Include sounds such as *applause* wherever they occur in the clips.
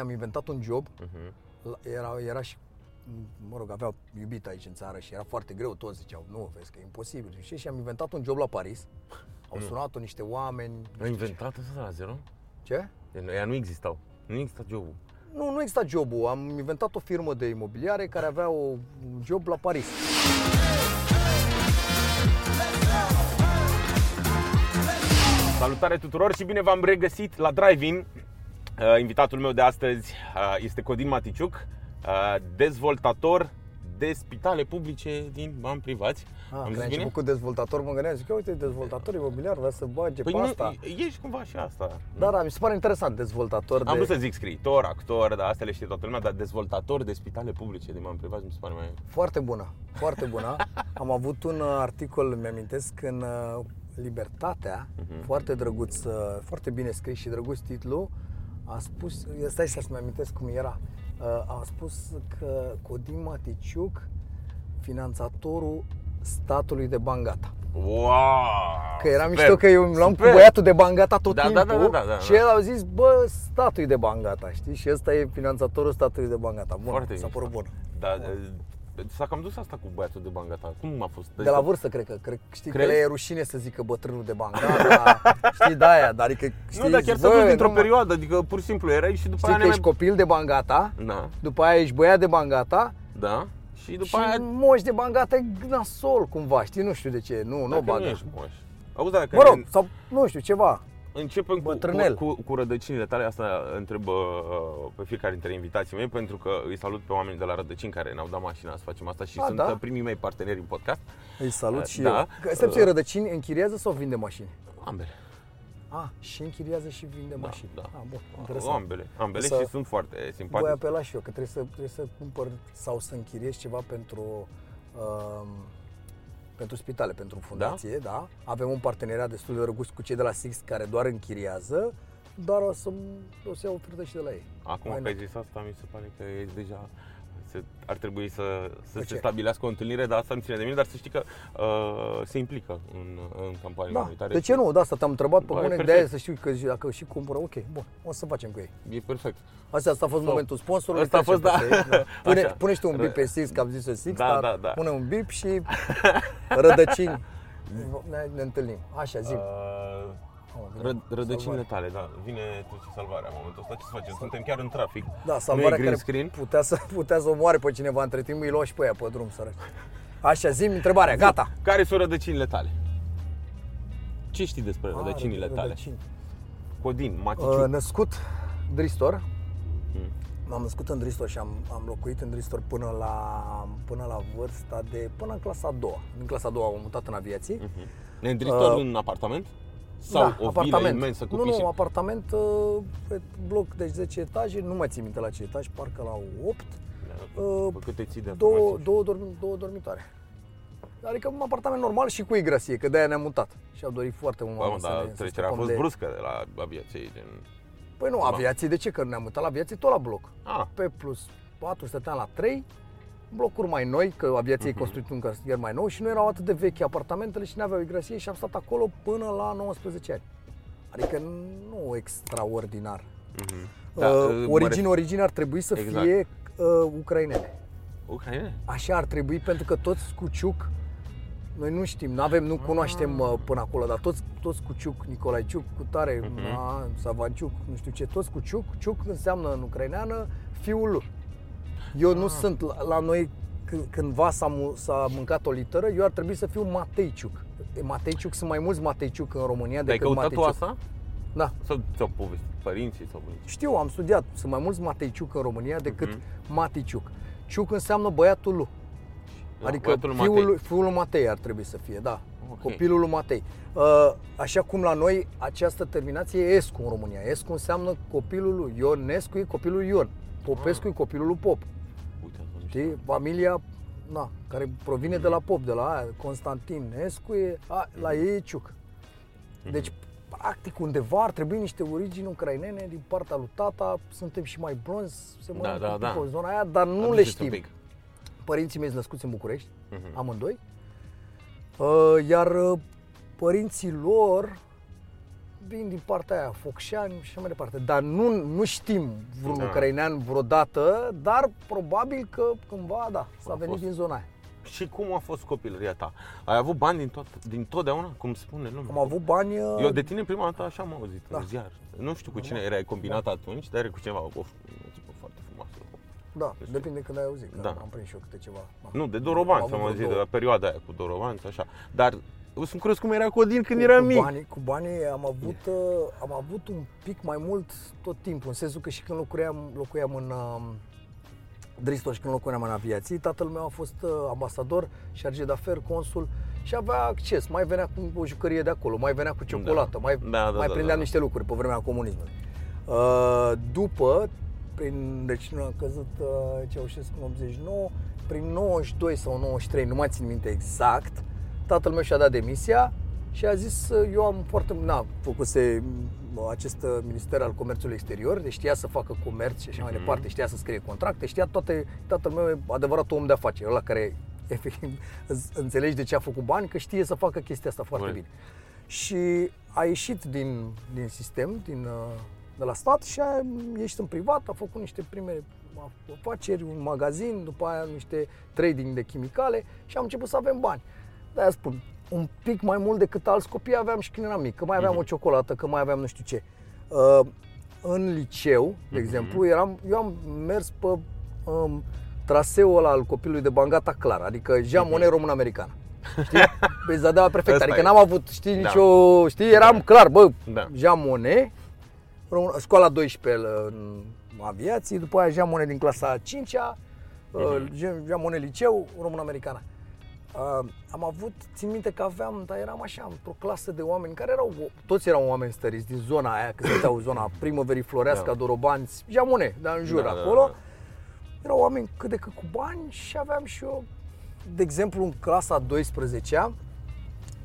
am inventat un job, Mhm. la- era, era și, mă rog, avea iubit aici în țară și era foarte greu, toți ziceau, nu, vezi că e imposibil. Și, și am inventat un job la Paris, au sunat-o niște oameni. nu Ai știu ce. inventat asta de la zero? Ce? Ea nu existau. Nu exista jobul. Nu, nu exista jobul. Am inventat o firmă de imobiliare care avea o, un job la Paris. Salutare tuturor și bine v-am regăsit la Drive-In. Uh, Invitatul meu de astăzi uh, este Codin Maticiuc, uh, dezvoltator de spitale publice din bani privați. Ah, Am când zis am bine? început cu dezvoltator, mă gândeam, zic, că, uite, dezvoltator imobiliar, vrea să bage Păi pe nu, asta. ești cumva și asta. Da, da, mi se pare interesant, dezvoltator Am de... vrut să zic scriitor, actor, dar astea le știe toată lumea, dar dezvoltator de spitale publice din bani privați mi se pare mai... Foarte bună, foarte bună. *laughs* Am avut un uh, articol, mi-amintesc, în uh, Libertatea, Mhm. foarte drăguț, uh, foarte bine scris și drăguț titlu. A spus, stai să-mi amintesc cum era, Uh, a spus că Codin Maticiuc, finanțatorul statului de Bangata. Wow! Că era super, mișto că eu luam cu super. băiatul de Bangata tot Da, da, timpul da, da, da, da, și da. el a zis, bă, statului de Bangata, știi? Și ăsta e finanțatorul statului de Bangata. Bun, Foarte s-a mișto. părut bun. Da, s-a cam dus asta cu băiatul de bangata. Cum a fost? De la vârstă, cred că. Cred, știi Crezi? că le e rușine să zică bătrânul de Bangata, știi, de aia, dar adică, știi, Nu, dar chiar zici, s-a dus bă, dintr-o nu mă- perioadă, adică pur și simplu erai și după Știi aia că ne ești copil de Bangata, Da, după aia ești băiat de Bangata da. Și după și aia... moș de Bangata e nasol cumva, știi, nu știu de ce, nu, nu dacă bagă. ești moș. Auzi, dacă Mă rog, ne- sau nu știu, ceva. Începem cu, bătrânel. cu, cu, cu rădăcinile tale, asta întreb uh, pe fiecare dintre invitații mei, pentru că îi salut pe oamenii de la rădăcini care ne-au dat mașina să facem asta și A, sunt da? uh, primii mei parteneri în podcast. Îi salut și Da. eu. Că, Stai puțin, rădăcini închiriază sau vinde mașini? Ambele. Ah, și închiriază și vinde Da, mașini. da. Ah, bun, interesant. Ambele, ambele Să- și sunt foarte Voi simpatice. apela și eu, că trebuie să, trebuie să cumpăr sau să închiriez ceva pentru, um, pentru spitale, pentru fundație, da? Avem un parteneriat destul de răguț cu cei de la Six care doar închiriază, dar o să, o să iau ofertă și de la ei. Acum Why că ai not? zis asta, mi se pare că e deja se, ar trebui să, să De se ce? stabilească o întâlnire, dar asta nu ține de mine, dar să știi că uh, se implică în, în campanii Da, umanitare. de ce nu? De asta te-am întrebat pe Bă, e bune, de perfect. aia să știu că zi- dacă și cumpără, ok, bun, o să facem cu ei. E perfect. Asta, asta a fost So, momentul sponsorului. ăsta a fost, trecem da. peste ei, *laughs* Pune, Așa. pune și tu un bip Ră- pe Six, că am zis-o Six, Da, dar da, da. pune un bip și *laughs* rădăcini. Ne, ne întâlnim. Așa, zi. Uh, Oh, vine ră, rădăcinile salvarea. tale, da. Vine tu și salvarea în momentul ăsta. Ce să facem? Suntem chiar în trafic. Da, nu e salvarea green care screen. putea să, *laughs* putea să omoare pe cineva între timp, îi lua și pe ea pe drum, săraci. Așa, zi întrebarea, gata. Care sunt rădăcinile tale? Ce știi despre Ah, rădăcinile tale? rădăcini. Codin, Uh, Maticiu. născut Dristor. Mm. M-am născut în Dristor și am, am locuit în Dristor până la, până la vârsta de, până în clasa a doua. În clasa a doua am mutat în aviație. Mhm. Ne îndristor Uh, în apartament? Sau da, o apartament. vilă imensă cu Nu, piscină? nu, apartament, uh, pe bloc de 10 etaje, nu mai țin minte la ce etaj, parcă la 8. Uh, Bă, câte ții de două, informații? două, dormi, două dormitoare. Adică un apartament normal și cu igrasie, că de-aia ne-am mutat. Și au dorit foarte mult Bă, mă, oameni dar să ne, să trecerea a scăpăm fost de... bruscă de la aviație, gen... Păi nu, Da. aviație, de ce? Că ne-am mutat la aviație tot la bloc. Ah, Pe plus 4 stăteam la 3, blocuri mai noi, că aviația Mhm. e construit un cartier mai nou și nu erau atât de vechi apartamentele și nu aveau igrasie și am stat acolo până la 19 ani. Adică nu extraordinar. mhm. Da, Da, uh, mă origine, origine ar trebui să Exact. fie uh, ucrainene. Ucraine? Așa ar trebui pentru că toți cu ciuc, noi nu știm, nu avem, nu cunoaștem uh, până acolo, dar toți, toți cu ciuc, Nicolae Ciuc, cu tare, Mhm. uh Savanciuc, nu știu ce, toți cu ciuc, ciuc înseamnă în ucraineană fiul lui. Eu Ah. nu sunt, la, la noi când, cândva s-a, mu- s-a mâncat o literă, eu ar trebui să fiu Mateiciuc. Mateiciuc, sunt mai mulți Mateiciuc în România Ai decât căutat tu Mateiciuc. asta? Da. Sau ți-au povestit părinții sau bunicii? Știu, am studiat. Sunt mai mulți Mateiciuc în România decât Mhm. Maticiuc. Ciuc înseamnă băiatul lui. Da, Adică băiatul lui fiul, Matei. lui, fiul lui Matei ar trebui să fie, da. Ok. Copilul lui Matei. Uh, Așa cum la noi această terminație e Escu în România. Escu înseamnă copilul lui Ionescu e copilul lui Ion. Popescu e copilul lui Pop. Știi? Familia na, care provine de la Pop, de la aia, Constantin Escu e, a, la ei e Ciuc. Mhm. Deci, practic, undeva ar trebui niște origini ucrainene din partea lui tata, suntem și mai blonzi, se mănâncă da, un pic da. o zona aia, dar nu le Aduceți un știm. pic. Părinții mei sunt născuți în București, Mhm. amândoi, Uh, iar uh, părinții lor vin din partea aia, Focșani și așa mai departe. Dar nu, nu știm vreun Da. ucrainean vreodată, dar probabil că cândva, da, s-a A venit fost. din zona aia. Și cum a fost copilăria ta? Ai avut bani din, tot, din totdeauna, cum spune lumea? Am avut bani... uh, Eu de tine prima dată așa am auzit Da. în ziar. Nu știu cu cine erai combinat atunci, dar era cu cineva, of, o țipă foarte frumoasă. Da, depinde când ai auzit, că Da. am prins și eu câte ceva. Da. Nu, de Dorobanț Am am avut auzit, vreo de la perioada aia cu Dorobanț, așa. Dar eu sunt curios cum era Codin când Cu- era cu mic. Banii, cu banii am avut, uh, am avut un pic mai mult tot timpul, în sensul că și când locuiam, locuiam în uh, Dristor și când locuiam în aviație, tatăl meu a fost uh, ambasador, șarge de afer, consul și avea acces, mai venea cu o jucărie de acolo, mai venea cu ciocolată, mai, Da, da, mai da, prindeam da. niște lucruri pe vremea comunismului. Uh, după, prin, deci nu a căzut uh, Ceaușescu în 89, prin 92 sau 93, nu mai țin minte exact, tatăl meu și-a dat demisia și a zis, uh, eu am foarte, na, făcuse m, acest uh, minister al comerțului exterior, deci știa să facă comerț și așa mai Mhm. departe, știa să scrie contracte, știa toate, tatăl meu e adevăratul om de afaceri, ăla care efectiv îți înțelegi de ce a făcut bani, că știe să facă chestia asta foarte Corect. bine. Și a ieșit din, din sistem, din, uh, de la stat și a ieșit în privat, a făcut niște prime afaceri, un magazin, după aia niște trading de chimicale și am început să avem bani. De-aia spun, un pic mai mult decât alți copii aveam și când eram mic, că mai aveam o ciocolată, că mai aveam nu știu ce. Uh, în liceu, de exemplu, eram, eu am mers pe um, traseul ăla al copilului de Bangata clar, adică Jean Monnet român-american. Știi? Pe Zadea perfect, Ăsta adică e. n-am avut, știi, Da. nicio, știi, eram clar, bă, Da. Jean Monnet, român- școala 12 în aviație, după aia Jean Monnet din clasa 5-a, uh, Jean Jean Monnet liceu, român-americană. Uh, am avut, țin minte că aveam, dar eram așa, într-o clasă de oameni care erau, toți erau oameni stăriți din zona aia, că stăteau zona primăverii Floreasca, Da. Dorobanți, Jean Monnet, dar în jur Da, da, acolo. da. Erau oameni cât de cât cu bani și aveam și eu, de exemplu, în clasa 12-a,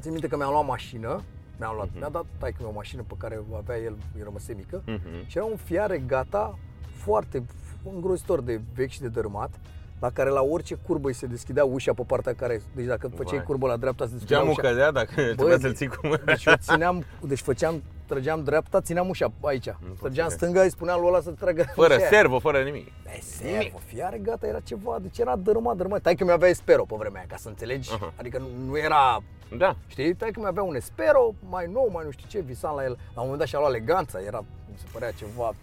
țin minte că mi-am luat mașină, mi-am luat, mi-a dat taică o mașină pe care o avea el, eu rămăse mică, Mhm. și era un Fiare gata foarte îngrozitor de vechi și de dărâmat, la care la orice curbă îi se deschidea ușa pe partea care, deci dacă făceai Vai. curbă la dreapta se deschidea Geamul ușa. cădea dacă trebuia să-l ții cu mâna. Deci eu țineam, deci făceam, trăgeam dreapta, țineam ușa aici. pot Trăgeam să stânga, îi spuneam lui ăla să tragă Fără ușa aia. servo, fără nimic. E, servo, fiare, gata, era ceva, deci era dărâmat, dărâmat. Tai că mi avea Espero pe vremea aia, ca să înțelegi, Aha. adică nu, nu era, Da. știi, tai că mi avea un Espero, mai nou, mai nu știu ce, visam la el. La un moment dat și-a luat leganța, era, mi se părea ceva,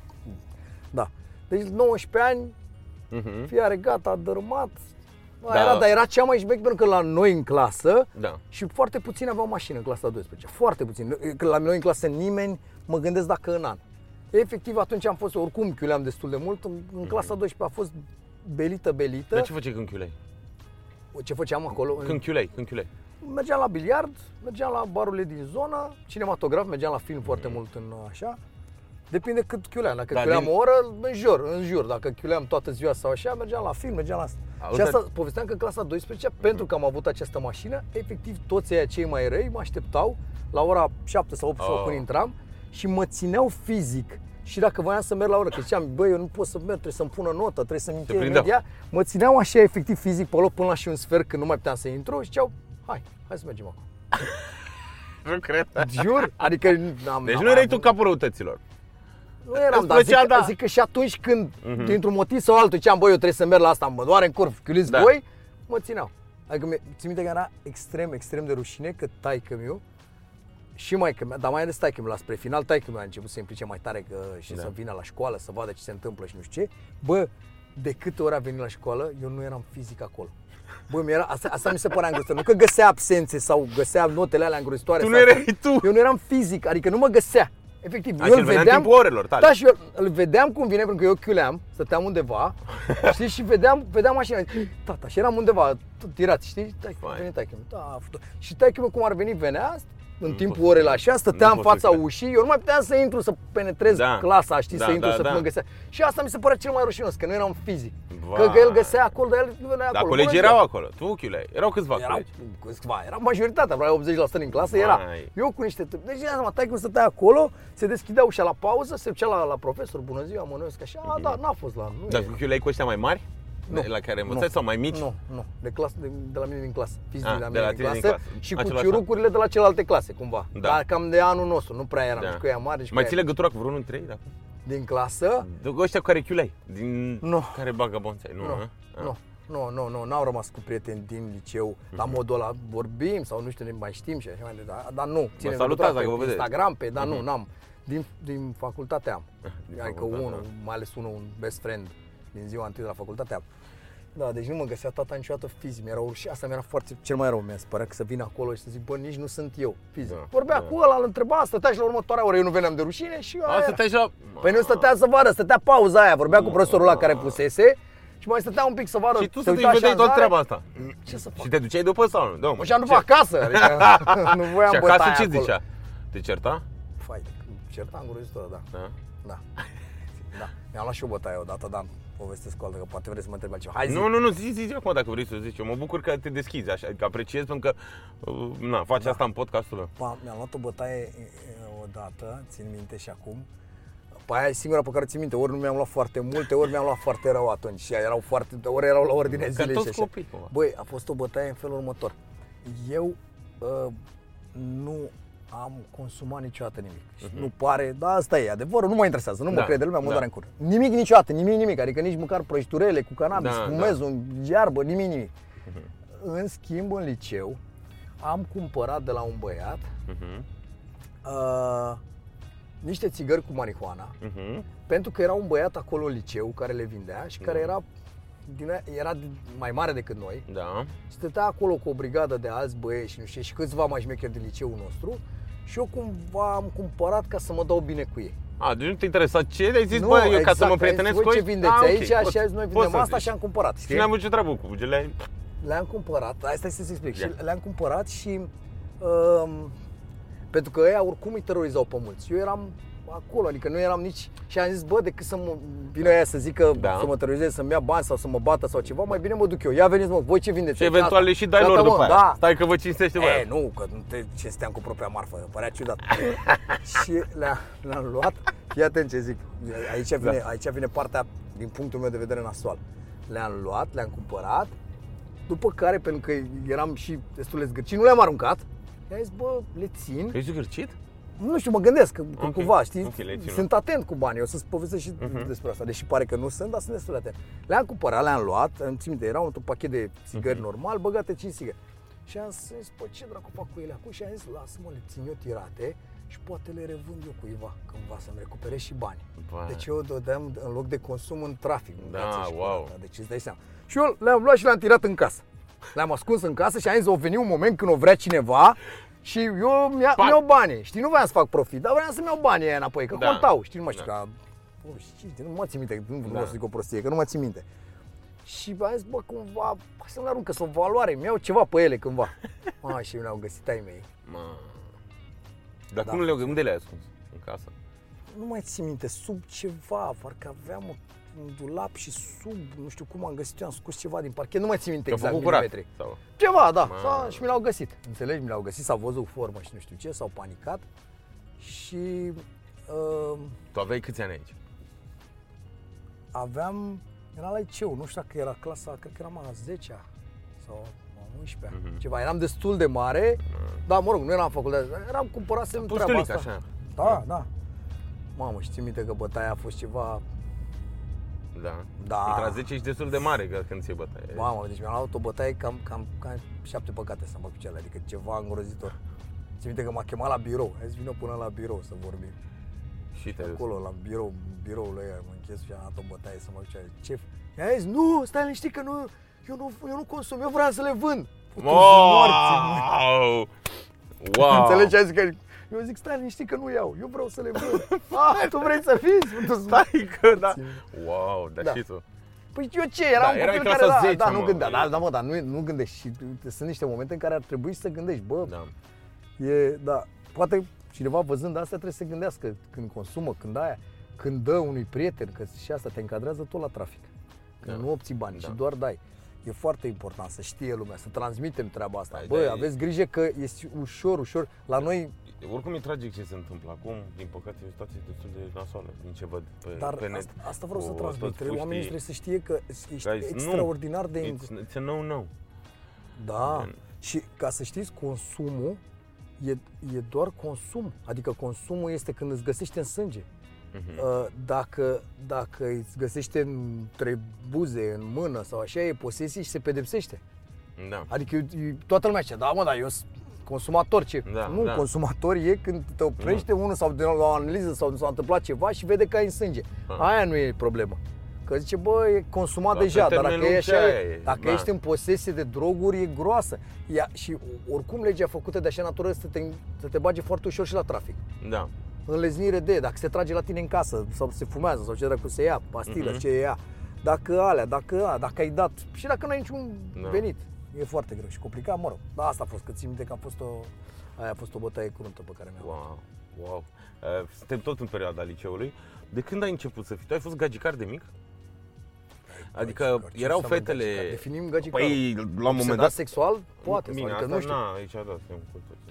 da. Deci 19 ani, Mhm. fiare, gata, dărâmat. Da. Da. Era, dar era cea mai șmecher pentru că la noi în clasă, Da. și foarte puțini aveau mașină în clasa 12. Foarte puțin. Că la noi în clasă nimeni, mă gândesc dacă în an. Efectiv, atunci am fost, oricum chiuleam destul de mult. În, în clasa 12 a fost belită, belită. Dar ce făceai când chiulei? Ce făceam acolo? Când chiulei, când chiulei. Mergeam la biliard, mergeam la barurile din zonă, cinematograf, mergeam la film foarte Mm. mult în așa. Depinde cât chiuleam. Dacă Dar chiuleam din- o oră, în jur, în jur. Dacă chiuleam toată ziua sau așa, mergeam la film, mergeam la asta. Auzi, și asta dar- povesteam că în clasa 12, pentru că am avut această mașină, efectiv toți aia cei mai răi mă așteptau la ora 7 sau 8 sau Oh. când intram și mă țineau fizic. Și dacă voiam să merg la oră, că ziceam, băi, eu nu pot să merg, trebuie să-mi pună notă, trebuie să-mi încheie prindeau. imediat, mă țineau așa efectiv fizic pe loc până la și un sfert când nu mai puteam să intru și ziceau, hai, hai să mergem acum. *laughs* Nu cred. Jur? Adică n-am, Deci n-am nu erai avut- tu capul răutăților. Nu eram, Îți dar zic, plăcea, că- da. zic că și atunci când, Mhm. dintr-un motiv sau altul, ziceam, băi, eu trebuie să merg la asta, mă doare în curv, chiuliți Da. voi, mă țineau. Adică mi- țin minte că era extrem, extrem de rușine că taică miu și mai mea, dar mai ales taică la spre final, taică miu a început să implice mai tare că, și Da. să vină la școală, să vadă ce se întâmplă și nu știu ce. Bă, de câte ori a venit la școală, eu nu eram fizic acolo. Bă, mi era, asta, asta mi se părea îngrozitor. Nu că găsea absențe sau găsea notele alea îngrozitoare. Tu sau nu astea. erai tu. Eu nu eram fizic, adică nu mă găsea. Efectiv, A, eu și îl îl vedea în vedeam, timpul orelor tale. da, și eu îl vedeam cum vine, pentru că eu chiuleam, stăteam undeva, *laughs* știi, și vedeam, vedeam mașina, tata, și eram undeva, tot tirat, știi, tai, Vai. vine taică da, a făcut. și taică cum ar veni, venea, în Nu timpul pot să orelor cred. așa, stătea Nu în pot să fața cred. ușii, eu nu mai puteam să intru, să penetrez Da. clasa, știi, Da, să intru, da, să da. mă găsea. Și asta mi se părea cel mai rușinos, că nu eram fizic. Vai. Că, că el găsea acolo, dar el nu venea Dar acolo. colegii Bună erau ziua. acolo. Tu chiulei. Erau câțiva Erau colegi. câțiva, era majoritatea, probabil 80% din clasă era. Vai. Eu cu niște tâmpi. Deci, seama, tai cum stătea acolo, se deschidea ușa la pauză, se ducea la, la profesor, bună ziua, mă numesc așa, a, da, n-a fost la, nu Dar e. cu chiulei cu ăștia mai mari? Nu, de, la care nu. învățați sau mai mici? Nu, nu, de, clasă, de, de la mine din clasă. Fizic Ah, de la de mine la din tine din clasă, clasă. și cu Același ciurucurile de la celelalte clase, cumva. Da. Dar cam de anul nostru, nu prea eram Da. și cu ea mare și Mai cu ții ea legătura cu vreunul dintre ei? Dacă? din clasă. De ăștia cu care chiulei? Din Nu. care bagă bonțai? Nu, Nu, nu, nu, nu, nu, nu, n-au rămas cu prieteni din liceu, la Mhm. modul ăla vorbim sau nu știu, ne mai știm și așa mai departe, dar nu, ținem salutați legătura dacă vă pe vedeți. Instagram, pe, dar nu, Mhm. n-am. Din, din facultate am. Din adică facultate, unul, da. mai ales unul, un best friend din ziua întâi de la facultate am. Da, deci nu mă găsea tata niciodată fizic, mi-era rușine, asta mi-era foarte, cel mai rău mi-a spărat că să vin acolo și să zic, bă, nici nu sunt eu fizic. Da, Vorbea da. cu ăla, îl întreba, stătea și la următoarea oră, eu nu veneam de rușine și A, aia era. stăteai și la... Păi nu stătea să vadă, stătea pauza aia, vorbea cu profesorul ăla care pusese și mai stătea un pic să vadă. Și tu se să te uita așa vedeai în toată zare. treaba asta. Ce să fac? Și te duceai după sau nu? Da, mă, Mă și-am după ce- acasă, *laughs* adică *laughs* nu voiam Și bătaia acasă ce acolo. zicea? Te certa? Fai, certam îngrozitor, da. Da. Da. Da. Mi-am luat și o bătaie odată, dar povestesc o altă, că poate vreți să mă întrebi altceva. Hai zi. Nu, nu, nu, zi, zi, zi acum dacă vrei să zici. Eu mă bucur că te deschizi așa, că apreciez pentru că uh, na, faci Da. asta în podcastul meu. Pa, mi-am luat o bătaie e, e, odată, țin minte și acum. Pe aia e singura pe care țin minte, ori nu mi-am luat foarte multe, ori mi-am luat foarte rău atunci și erau foarte, ori erau la ordinea Ca zilei toți și așa. copii, cumva. Băi, a fost o bătaie în felul următor. Eu uh, nu am consumat niciodată nimic. Și nu pare, da, asta e adevărul, nu mă interesează, nu mă Da, crede lumea, mă da. doare în cur. Nimic niciodată, nimic, nimic, adică nici măcar prăjiturele cu cannabis, Da, fumez, da. un iarbă, nimic, nimic. În schimb, în liceu, am cumpărat de la un băiat Mhm, uh, niște țigări cu marihuana, mhm. pentru că era un băiat acolo în liceu care le vindea și care Da. era, din, aia- era mai mare decât noi. Da. Stătea acolo cu o brigadă de alți băieți și nu știu, și câțiva mai șmecheri din liceul nostru și eu cumva am cumpărat ca să mă dau bine cu ei. A, deci nu te interesa ce? Ai zis, nu, bă, eu ca să exact, mă ai zis, prietenesc voi cu ce ei? vindeți Ah, ok, aici poți- și azi noi poți vindem să asta zici. și am cumpărat. Și Știi? n-am avut ce treabă cu bugele. Le-am cumpărat, asta este să explic, și Ia. le-am cumpărat și um, pentru că ăia oricum îi terorizau pe mulți. Eu eram acolo, adică nu eram nici... Și am zis, bă, decât să mă vină aia să zică, Da. să mă terorizeze, să-mi ia bani sau să mă bată sau ceva, mai bine mă duc eu. Ia veniți mă, voi ce vindeți? Și aici? eventual Asta. le și dai Gata, lor mă, după aia. Da. Stai că vă cinstește bă. E, nu, că nu te cinsteam cu propria marfă, părea ciudat. *laughs* și le-am, le-am luat, fii atent ce zic, aici vine, Da. aici vine partea, din punctul meu de vedere, nasoal. Le-am luat, le-am cumpărat, după care, pentru că eram și destul de zgârcit, nu le-am aruncat, i-am zis, bă, le țin, Ești zgârcit? Nu știu, mă gândesc, că, că Ok, cumva, știi, ok, le-ai ținut. sunt atent cu banii, o să-ți povestesc și Mhm. despre asta, deși pare că nu sunt, dar sunt destul de atent. Le-am cumpărat, le-am luat, îmi țin minte, era un pachet de țigări Mhm. normal, băgate 5 țigări. Și am zis, bă, ce dracu fac cu ele acum? Și am zis, lasă-mă, le țin eu tirate și poate le revând eu cuiva cândva să-mi recuperez și bani. Bă. Deci eu dădeam în loc de consum în trafic. Da, mâncați și wow. cu asta. Deci îți dai seama. Și eu le-am luat și le-am tirat în casă. Le-am ascuns în casă și am zis, o veni un moment când o vrea cineva și eu mi-a, Bani. mi-au banii. Știi, nu vreau să fac profit, dar vreau să-mi iau banii aia înapoi, că Da. contau. Știi, nu mai știu, Da. ca... O, știi, nu mă țin minte, nu Da. vreau să zic o prostie, că nu mă țin minte. Și am zis, bă, cumva, hai să-mi le arunc, că sunt valoare, mi-au ceva pe ele cândva. *laughs* A, și le-au găsit ai mei. Mă. Dar Da. cum le unde le-ai ascuns? În casă? nu mai țin minte, sub ceva, parcă aveam un dulap și sub, nu știu cum am găsit, eu am scos ceva din parchet, nu mai țin minte Te-au exact făcut curat? milimetri. Sau? Ceva, da, Mă. sau, și mi l-au găsit, înțelegi, mi l-au găsit, s-au văzut formă și nu știu ce, s-au panicat și uh, Tu aveai câți ani aici? aveam, era la liceu, nu știu dacă era clasa, cred că eram a 10 sau a 11 Mhm. ceva, eram destul de mare, dar mă rog, nu eram în facultate, eram cumpărasem treaba Pustulic, asta. așa. Da, da. Mamă, și țin minte că bătaia a fost ceva Da. Da. Între a 10 ești destul de mare că când ți bătaie. Mamă, deci mi-am luat o bătaie cam, cam, cam șapte păcate să mă cu cele, adică ceva îngrozitor. Țin minte că m-a chemat la birou, a zis vină până la birou să vorbim. Și te Acolo, la birou, biroul ăia, mă închis și am luat o bătaie să mă cu cele. Ce? Mi-a zis, nu, stai liniștit că nu, eu nu, eu nu consum, eu vreau să le vând. Putu morții, mă. Wow! Wow! Înțelegi? A zis că eu zic, stai liniștit că nu iau, eu vreau să le *laughs* vând. ah, tu vrei să fii? Tu Stai că da. Wow, dar Da. și tu. Păi eu ce, era Da, un erai copil clasa care, 10, da, da, nu mă. gândea, da, da, mă, dar nu, nu gândești și sunt niște momente în care ar trebui să gândești, bă, Da. E, da, poate cineva văzând asta trebuie să se gândească când consumă, când aia, când dă unui prieten, că și asta te încadrează tot la trafic. Că Da. nu obții bani Da. și doar dai. E foarte important să știe lumea, să transmitem treaba asta. Ai, Bă, da, e- aveți grijă că este ușor, ușor. La noi Oricum e tragic ce se întâmplă acum, din păcate e o situație destul de nasoală din ce văd pe, Dar pe net. asta, asta vreau să cu transmit. toți Trebuie, oamenii puștii. trebuie să știe că ești Guys, nu. extraordinar de... It's, it's a no-no. Da. Man. Și ca să știți, consumul e, e doar consum. Adică consumul este când îți găsește în sânge. Mhm. Uh, Dacă, dacă îți găsește între buze, în mână sau așa, e posesie și se pedepsește. Da. Adică e- e- toată lumea zice, da mă, dar eu sunt consumator ce? Da, nu, da. consumator e când te oprește unul sau de la o analiză sau s-a întâmplat ceva și vede că ai în sânge. Ah. Aia nu e problemă. Că zice, bă, e consumat Dar pe deja, dar termen dacă e lung așa, ce e, ai? dacă Da. ești în posesie de droguri, e groasă. Ea, și oricum legea făcută de așa natură să te, să te bage foarte ușor și la trafic. Da. Înleznire de, dacă se trage la tine în casă sau se fumează sau ce dracu se ia, pastilă, Mhm. ce ia. Dacă alea, dacă a, dacă ai dat și dacă nu ai niciun Da. venit. E foarte greu și complicat, mă rog. Dar asta a fost, că țin minte că a fost o, aia a fost o bătaie curuntă pe care mi-am Wow. Wow. Uh, Suntem tot în perioada liceului. De când ai început să fii? Tu ai fost gagicar de mic? Adică Gagicar, ce erau înseamnă fetele... gagicar? Definim gagicarul. Păi, la un moment Obsedat dat... sexual? Poate, sau, Bine, adică asta nu știu. Na, aici da, suntem cu toții.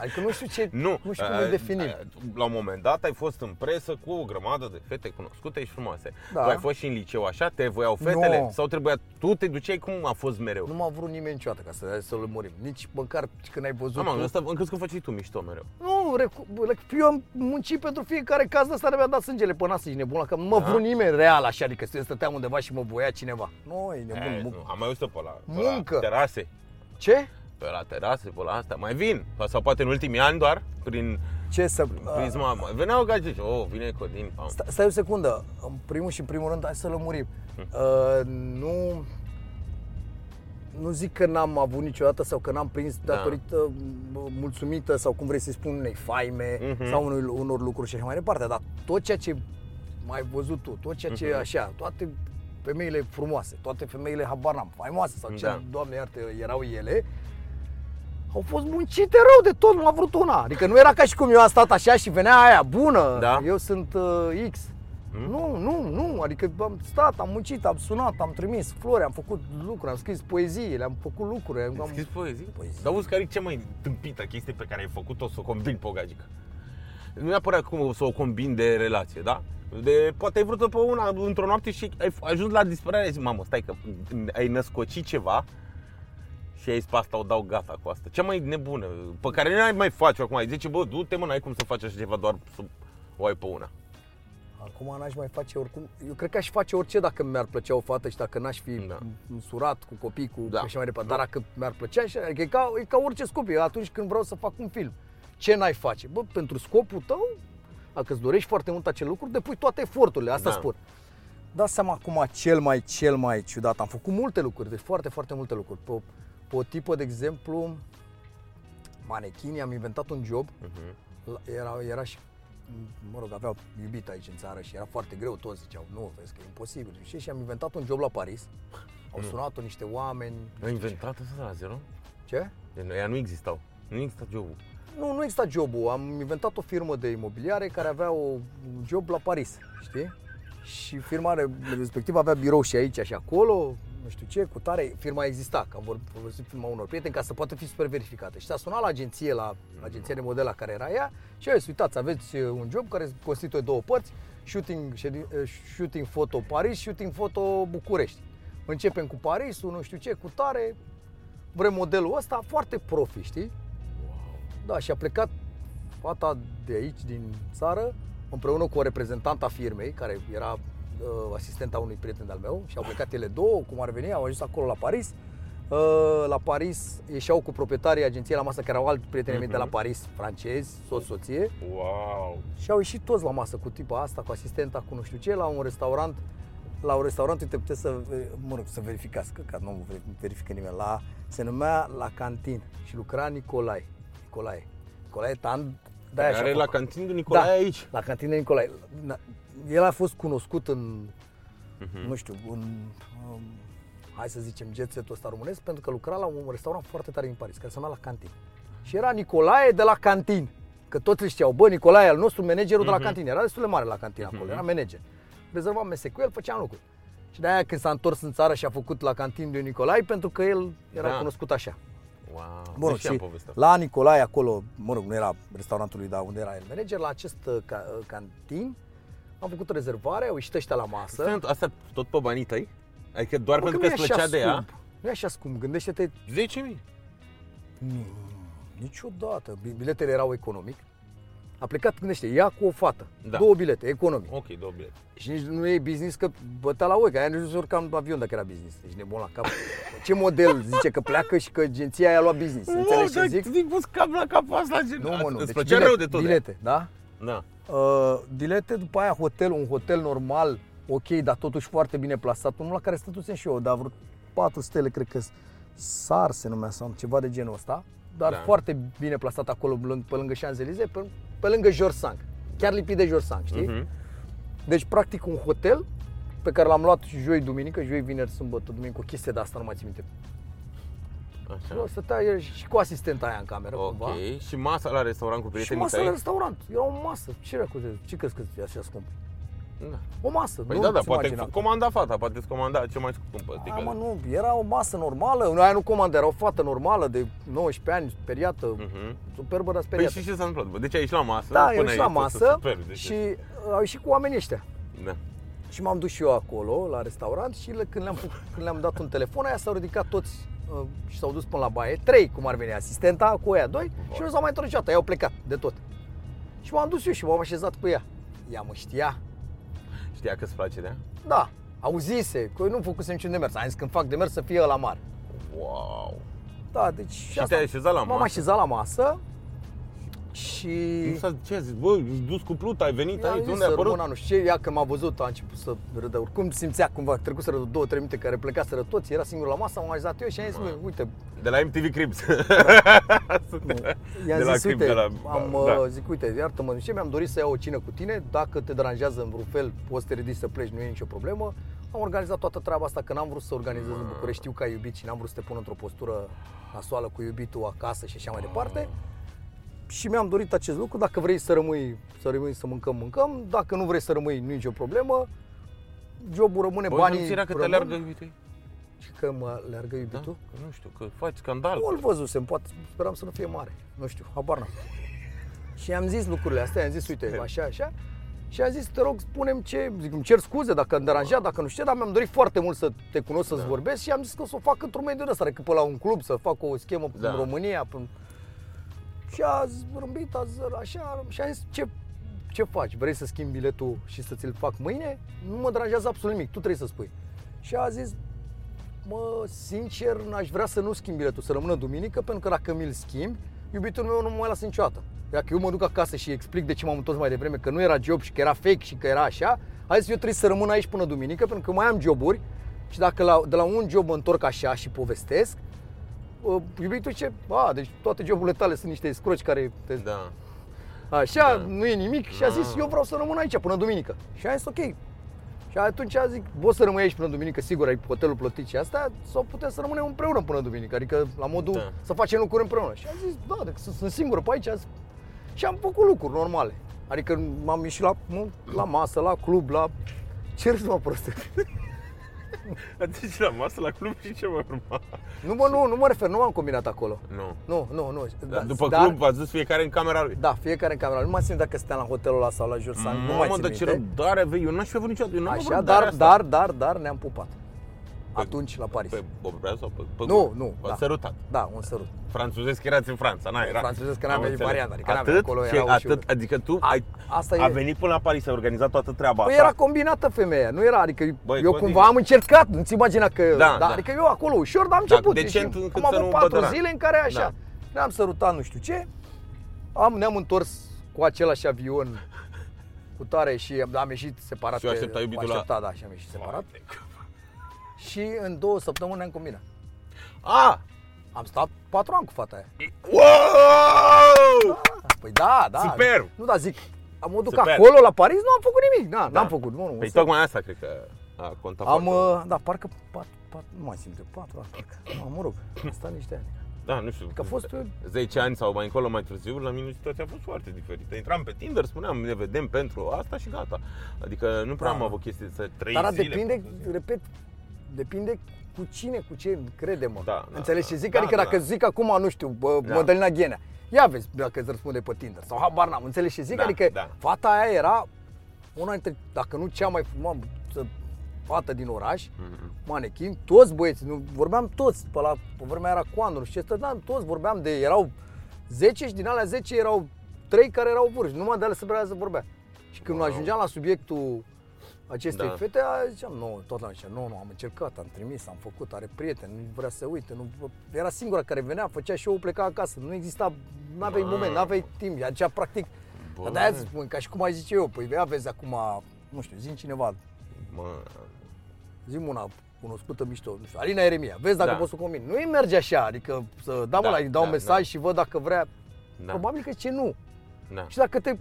Adică nu știu ce, Nu, nu știu cum uh, le definim. uh, La un moment dat ai fost în presă cu o grămadă de fete cunoscute și frumoase. Da. Tu ai fost și în liceu așa? Te voiau fetele? Nu. Sau trebuia... Tu te duceai cum a fost mereu? Nu m-a vrut nimeni niciodată ca să, să lămurim. Nici măcar când ai văzut Am tu. asta, am crezut că făceai tu mișto mereu. Nu, recu- rec- eu am muncit pentru fiecare caz de asta mi-a dat sângele pe nas, ești nebun, că nu mă Da? vrut nimeni real așa, adică eu stăteam undeva și mă voia cineva. Nu, e nebun. E, mu- nu, am mai auzit pe la, pe Muncă. la terase. Ce? Pe la terase, pe la asta. Mai vin. Sau poate în ultimii ani doar, prin Ce să... prisma. mai Veneau gagici. Oh, vine Codin. Pam. Sta- Stai o secundă. În primul și în primul rând, hai să lămurim. Hm. Uh, nu... Nu zic că n-am avut niciodată sau că n-am prins Da. datorită mă, mulțumită sau cum vrei să-i spun unei faime Mhm. sau unui, unor lucruri și așa mai departe, dar tot ceea ce mai ai văzut tu, tot ceea ce Mhm. așa, toate femeile frumoase, toate femeile habar n-am, faimoase sau ce, Da. doamne iartă, erau ele, au fost muncite rău de tot, nu a vrut una. Adică nu era ca și cum eu am stat așa și venea aia bună, Da. eu sunt uh, X. Hmm? Nu, nu, nu, adică am stat, am muncit, am sunat, am trimis flori, am făcut lucruri, am scris poezii, le-am făcut lucruri. Am, Ai scris poezii? Poezii. Dar auzi care e cea mai tâmpită chestie pe care ai făcut-o să o combini pe o gagică? Nu neapărat cum să o combini de relație, da? De, poate ai vrut pe una într-o noapte și ai f- ajuns la disperare și mamă, stai că ai născocit ceva și ai zis pe asta o dau gata cu asta. Cea mai nebună, pe care nu ai mai face acum. Ai zice, bă, du-te mă, n-ai cum să faci așa ceva doar să o ai pe una. Acum n-aș mai face oricum. Eu cred că aș face orice dacă mi-ar plăcea o fată și dacă n-aș fi Da. însurat cu copii, cu Da. și așa mai departe. Dar dacă mi-ar plăcea, așa, adică e ca, e ca orice scop. Eu atunci când vreau să fac un film, ce n-ai face? Bă, pentru scopul tău, dacă îți dorești foarte mult acel lucru, depui toate eforturile, asta Da. spun. Dați seama acum cel mai, cel mai ciudat. Am făcut multe lucruri, deci foarte, foarte multe lucruri. Pe, o- pe o tipă, de exemplu, manechini, am inventat un job Uh-huh. la- era, era și, mă rog, avea iubit aici în țară și era foarte greu, toți ziceau, nu, vezi că e imposibil. Și, și am inventat un job la Paris, au Nu. sunat-o niște oameni. Ai inventat asta de la zero? Ce? Ea nu existau. Nu exista jobul. Nu, nu exista jobul, am inventat o firmă de imobiliare care avea o, un job la Paris, știi? Și firma respectivă avea birou și aici și acolo, nu știu ce, cu tare, firma exista, că am vor- folosit firma unor prieteni ca să poată fi super verificată. Și s-a sunat la agenție, la agenția de model la care era ea și a zis, uitați, aveți uh, un job care constituie două părți, shooting, ședi- uh, shooting foto Paris, shooting foto București. Începem cu Parisul, nu știu ce, cu tare, vrem modelul ăsta, foarte profi, știi? Da, și a plecat fata de aici, din țară, împreună cu o reprezentantă a firmei, care era uh, asistenta unui prieten al meu și au plecat ele două, cum ar veni, au ajuns acolo la Paris. Uh, la Paris ieșeau cu proprietarii agenției la masă, care erau alți prieteni mei de la Mhm. Paris, francezi, soț, soție. Wow! Și au ieșit toți la masă cu tipa asta, cu asistenta, cu nu știu ce, la un restaurant. La un restaurant, uite, puteți să, mă rog, să verificați, că, că nu verifică nimeni. La, se numea La Cantin și lucra Nicolae. Nicolae. Nicolae Tan, da, Are la cantinul Nicolae Da. aici. la cantină Nicolae. Na- El a fost cunoscut în, Mhm. nu știu, în, um, hai să zicem, jet set-ul ăsta românesc, pentru că lucra la un restaurant foarte tare din Paris, care se numea La Cantin. Și era Nicolae de la Cantin. Că toți îl știau, bă, Nicolae al nostru, managerul de la Mhm. cantin. Era destul de mare la cantin acolo, Mhm. era manager. Rezervam mese cu el, făceam lucruri. Și de aia când s-a întors în țară și a făcut la cantin de Nicolae, pentru că el era Da. cunoscut așa. Wow. Mă rog, Deci am și povestea. la Nicolae acolo, mă rog, nu era restaurantul lui, dar unde era el manager, la acest uh, ca, uh, cantin am făcut o rezervare, au ieșit ăștia la masă. Stai, Asta tot pe banii tăi? Adică doar Bă, pentru că că nu îți e așa plăcea de ea? scump. Nu e așa scump, gândește-te, 10.000. nu, niciodată, Bi- biletele erau economic. A plecat, gândește, ea cu o fată, Da. două bilete, economic. Ok, două bilete. Și nici nu e business că bătea la oi, că aia nici nu se urca în avion dacă era business. Deci nebun la cap. Ce model zice că pleacă și că agenția aia a luat business. Înțelegi ce zic? Zic, pus cap la cap asta. gen- Nu, mă, nu. Îți Deci plăcea bilet- rău de tot. Bilete, da? Da. Uh, bilete, după aia hotel, un hotel normal, ok, dar totuși foarte bine plasat. Unul la care stătusem și eu, dar vreo 4 stele, cred că SAR se numea sau ceva de genul ăsta. Dar Da. foarte bine plasat acolo, lâng- pe lângă Champs-Élysées, pe, pe lângă Jorsang. Chiar lipit de Jorsang, știi? Mhm. Deci, practic, un hotel pe care l-am luat și joi, duminică, joi, vineri, sâmbătă, duminică, o chestie de asta, nu mai țin minte. Așa. Eu stătea el și cu asistenta aia în cameră, Ok. cumva. Și masa la restaurant cu Și prietenii masa la tăi? restaurant. Era o masă. Ce recu Ce crezi că e așa scump? Da. O masă. Păi nu da, da, ți poate imagina. comanda fata, poate îți comanda ce mai scumpă. A, mă, nu, era o masă normală, nu, aia nu comandă, era o fată normală de 19 ani, speriată, Mhm. superbă, dar Păi speriată. și ce s-a întâmplat? Bă, Deci ai ieșit la masă? da, eu până ieșit la aici, masă super, deci- și uh, au ieșit cu oamenii ăștia. Da. Și m-am dus și eu acolo, la restaurant, și le, când, le-am, făcut- când le-am dat un telefon, aia s-au ridicat toți uh, și s-au dus până la baie, trei, cum ar veni, asistenta cu ea, doi, și nu s-au mai întors niciodată, ei au plecat de tot. Și m-am dus eu și m-am așezat cu ea. Ea mă știa, Știa că îți place de ea? da, auzise, că eu nu făcusem niciun demers, am zis când fac demers să fie la mare. Wow. Da, deci Și te-ai așezat la M-am masă? așezat la masă și Nu s-a, ce a zis? Bă, îți dus cu pluta, ai venit i-am aici, zis unde ai să apărut? rămână, nu știu ce, ea când m-a văzut a început să râdă. Oricum simțea cumva, trecuseră două, trei minute care plecaseră toți, era singur la masă, m-am așezat eu și am zis, Mamă. "Măi, uite, De la MTV Cribs. *laughs* i-am De la zis, clip, uite, de la- am, da. uh, zic, uite, iartă-mă, de ce mi-am dorit să iau o cină cu tine, dacă te deranjează în vreun fel, poți să te ridici să pleci, nu e nicio problemă. Am organizat toată treaba asta, că n-am vrut să organizez în București, știu că ai iubit și n-am vrut să te pun într-o postură nasoală cu iubitul acasă și așa mai departe. Și mi-am dorit acest lucru, dacă vrei să rămâi, să rămâi să mâncăm, mâncăm, dacă nu vrei să rămâi, nu e nicio problemă. Jobul rămâne, Bă, banii nu ți era că te rămân. leargă iubitul? Și că mă leargă Da? iubitul? Că nu știu, că faci scandal. Nu îl văzusem, poate speram să nu fie mare. Nu știu, habar n-am. *laughs* Și am zis lucrurile astea, am zis, uite, așa, așa. Și am zis, te rog, spunem ce, zic, îmi cer scuze dacă am deranjat, dacă nu știu, ce, dar mi-am dorit foarte mult să te cunosc, să-ți Da. vorbesc și am zis că o să o fac într-un mediu ăsta, adică pe la un club, să fac o schemă Da. în România. Până... Și a zâmbit, a zăr, așa, și am zis, ce, ce faci? Vrei să schimbi biletul și să ți-l fac mâine? Nu mă deranjează absolut nimic, tu trebuie să spui. Și a zis, mă, sincer, n-aș vrea să nu schimb biletul, să rămână duminică, pentru că dacă mi-l schimb, iubitul meu nu mă mai lasă niciodată. Dacă eu mă duc acasă și explic de ce m-am întors mai devreme, că nu era job și că era fake și că era așa, a zis eu trebuie să rămân aici până duminică, pentru că mai am joburi și dacă la, de la un job mă întorc așa și povestesc, uh, iubitul ce, a, deci toate joburile tale sunt niște scroci care te Da. Așa, Da. nu e nimic și a zis, Ah. eu vreau să rămân aici până duminică. Și a zis, ok. Și atunci a zic, poți să rămâi aici până duminică, sigur, ai hotelul plătit și asta, sau putem să rămânem împreună până duminică, adică la modul Da. să facem lucruri împreună. Și a zis, da, decât sunt, sunt singură pe aici. a zis- Și am făcut lucruri normale. Adică m-am ieșit la, nu, la masă, la club, la... Ce râzi, mă, proste? *laughs* *laughs* Deci la masă, la club și ce mai urma? Nu, mă, nu, nu mă refer, nu m-am combinat acolo. Nu. Nu, nu, nu. Dar după club v-ați dus fiecare în camera lui. Da, fiecare în camera. Nu mai țin dacă stăteam la hotelul ăla sau la Jursan, nu mai Mamă, țin dar ce minte. răbdare aveai. Eu n-aș fi avut niciodată. Eu n-am avut Așa, răbdarea dar, asta. dar, dar, dar ne-am pupat. Atunci la Paris. Pe Bobrea sau pe, pe Nu, gură? nu, V-ați da. sărutat. Da, un sărut. Franțuzesc erați în Franța, n era. Franțuzesc că Am n-avea înțeles. variantă, adică n-avea atât, acolo, și era ușor. atât, adică tu A- ai, asta a e- venit până la Paris, ai organizat toată treaba Păi asta. era combinată femeia, nu era, adică Băi, eu continuu. cumva am încercat, nu-ți imagina că, Da, da. adică eu acolo ușor, dar am Da, început. decent știi? încât am să avut nu patru bătăra. zile în care așa, Da. ne-am sărutat nu știu ce, am, ne-am întors cu același avion cu tare și am, am ieșit separat. Și o aștepta pe- iubitul o la- aștepta, da, și am ieșit separat. Și în două săptămâni ne-am combinat. A! Am stat patru ani cu fata aia. Wow! Păi da, da. Super! Nu, da, zic, am mă duc Super. acolo la Paris, nu am făcut nimic. Da, Da. n-am făcut. Nu, nu, Păi să- tocmai asta cred că a contat am, foarte mult. uh, da, parcă, pat, pat, nu mai simt, patru ani, parcă. Nu, mă rog, am stat niște ani. Da, nu știu. Că a fost, uh, 10 ani sau mai încolo, mai târziu, la mine situația a fost foarte diferită. Intram pe Tinder, spuneam, ne vedem pentru asta și gata. Adică nu prea Da. am avut chestii să trei dar zile. depinde, patru zile. repet, depinde cu cine, cu ce crede-mă. Da, da, Înțelegi da. ce zic? Da, adică da, dacă da. zic acum, nu știu, bă, Da. Mădălina Ghenea, ia vezi dacă îți răspunde pe Tinder sau habar n-am, înțelegi ce zic? Da, adică da. fata aia era una dintre, dacă nu cea mai frumoasă fată din oraș, Mhm. manechin, toți băieții, nu, vorbeam toți, pe la pe vremea era Coandru și ce stă, da, toți vorbeam de, erau 10 și din alea 10 erau 3 care erau vârși, numai de alea se vrea să vorbea. Și când Wow. ajungeam la subiectul acestei Da. fete, a, ziceam, nu, tot la zicea, nu, nu, am încercat, am trimis, am făcut, are prieteni, nu vrea să uite, nu, era singura care venea, făcea show, pleca acasă, nu exista, nu aveai Wow. moment, nu aveai timp, ea zicea practic, Bă. dar de-aia îți spun, ca și cum ai zice eu, păi ia vezi acum, nu știu, zi cineva, Mă, zi una cunoscută mișto, nu știu, Alina Eremia, vezi dacă Da. poți să o combini. Nu îi merge așa, adică să dau Da, da, la, îi dau da, mesaj da. și văd dacă vrea. da, Probabil că ce nu. da. Și dacă te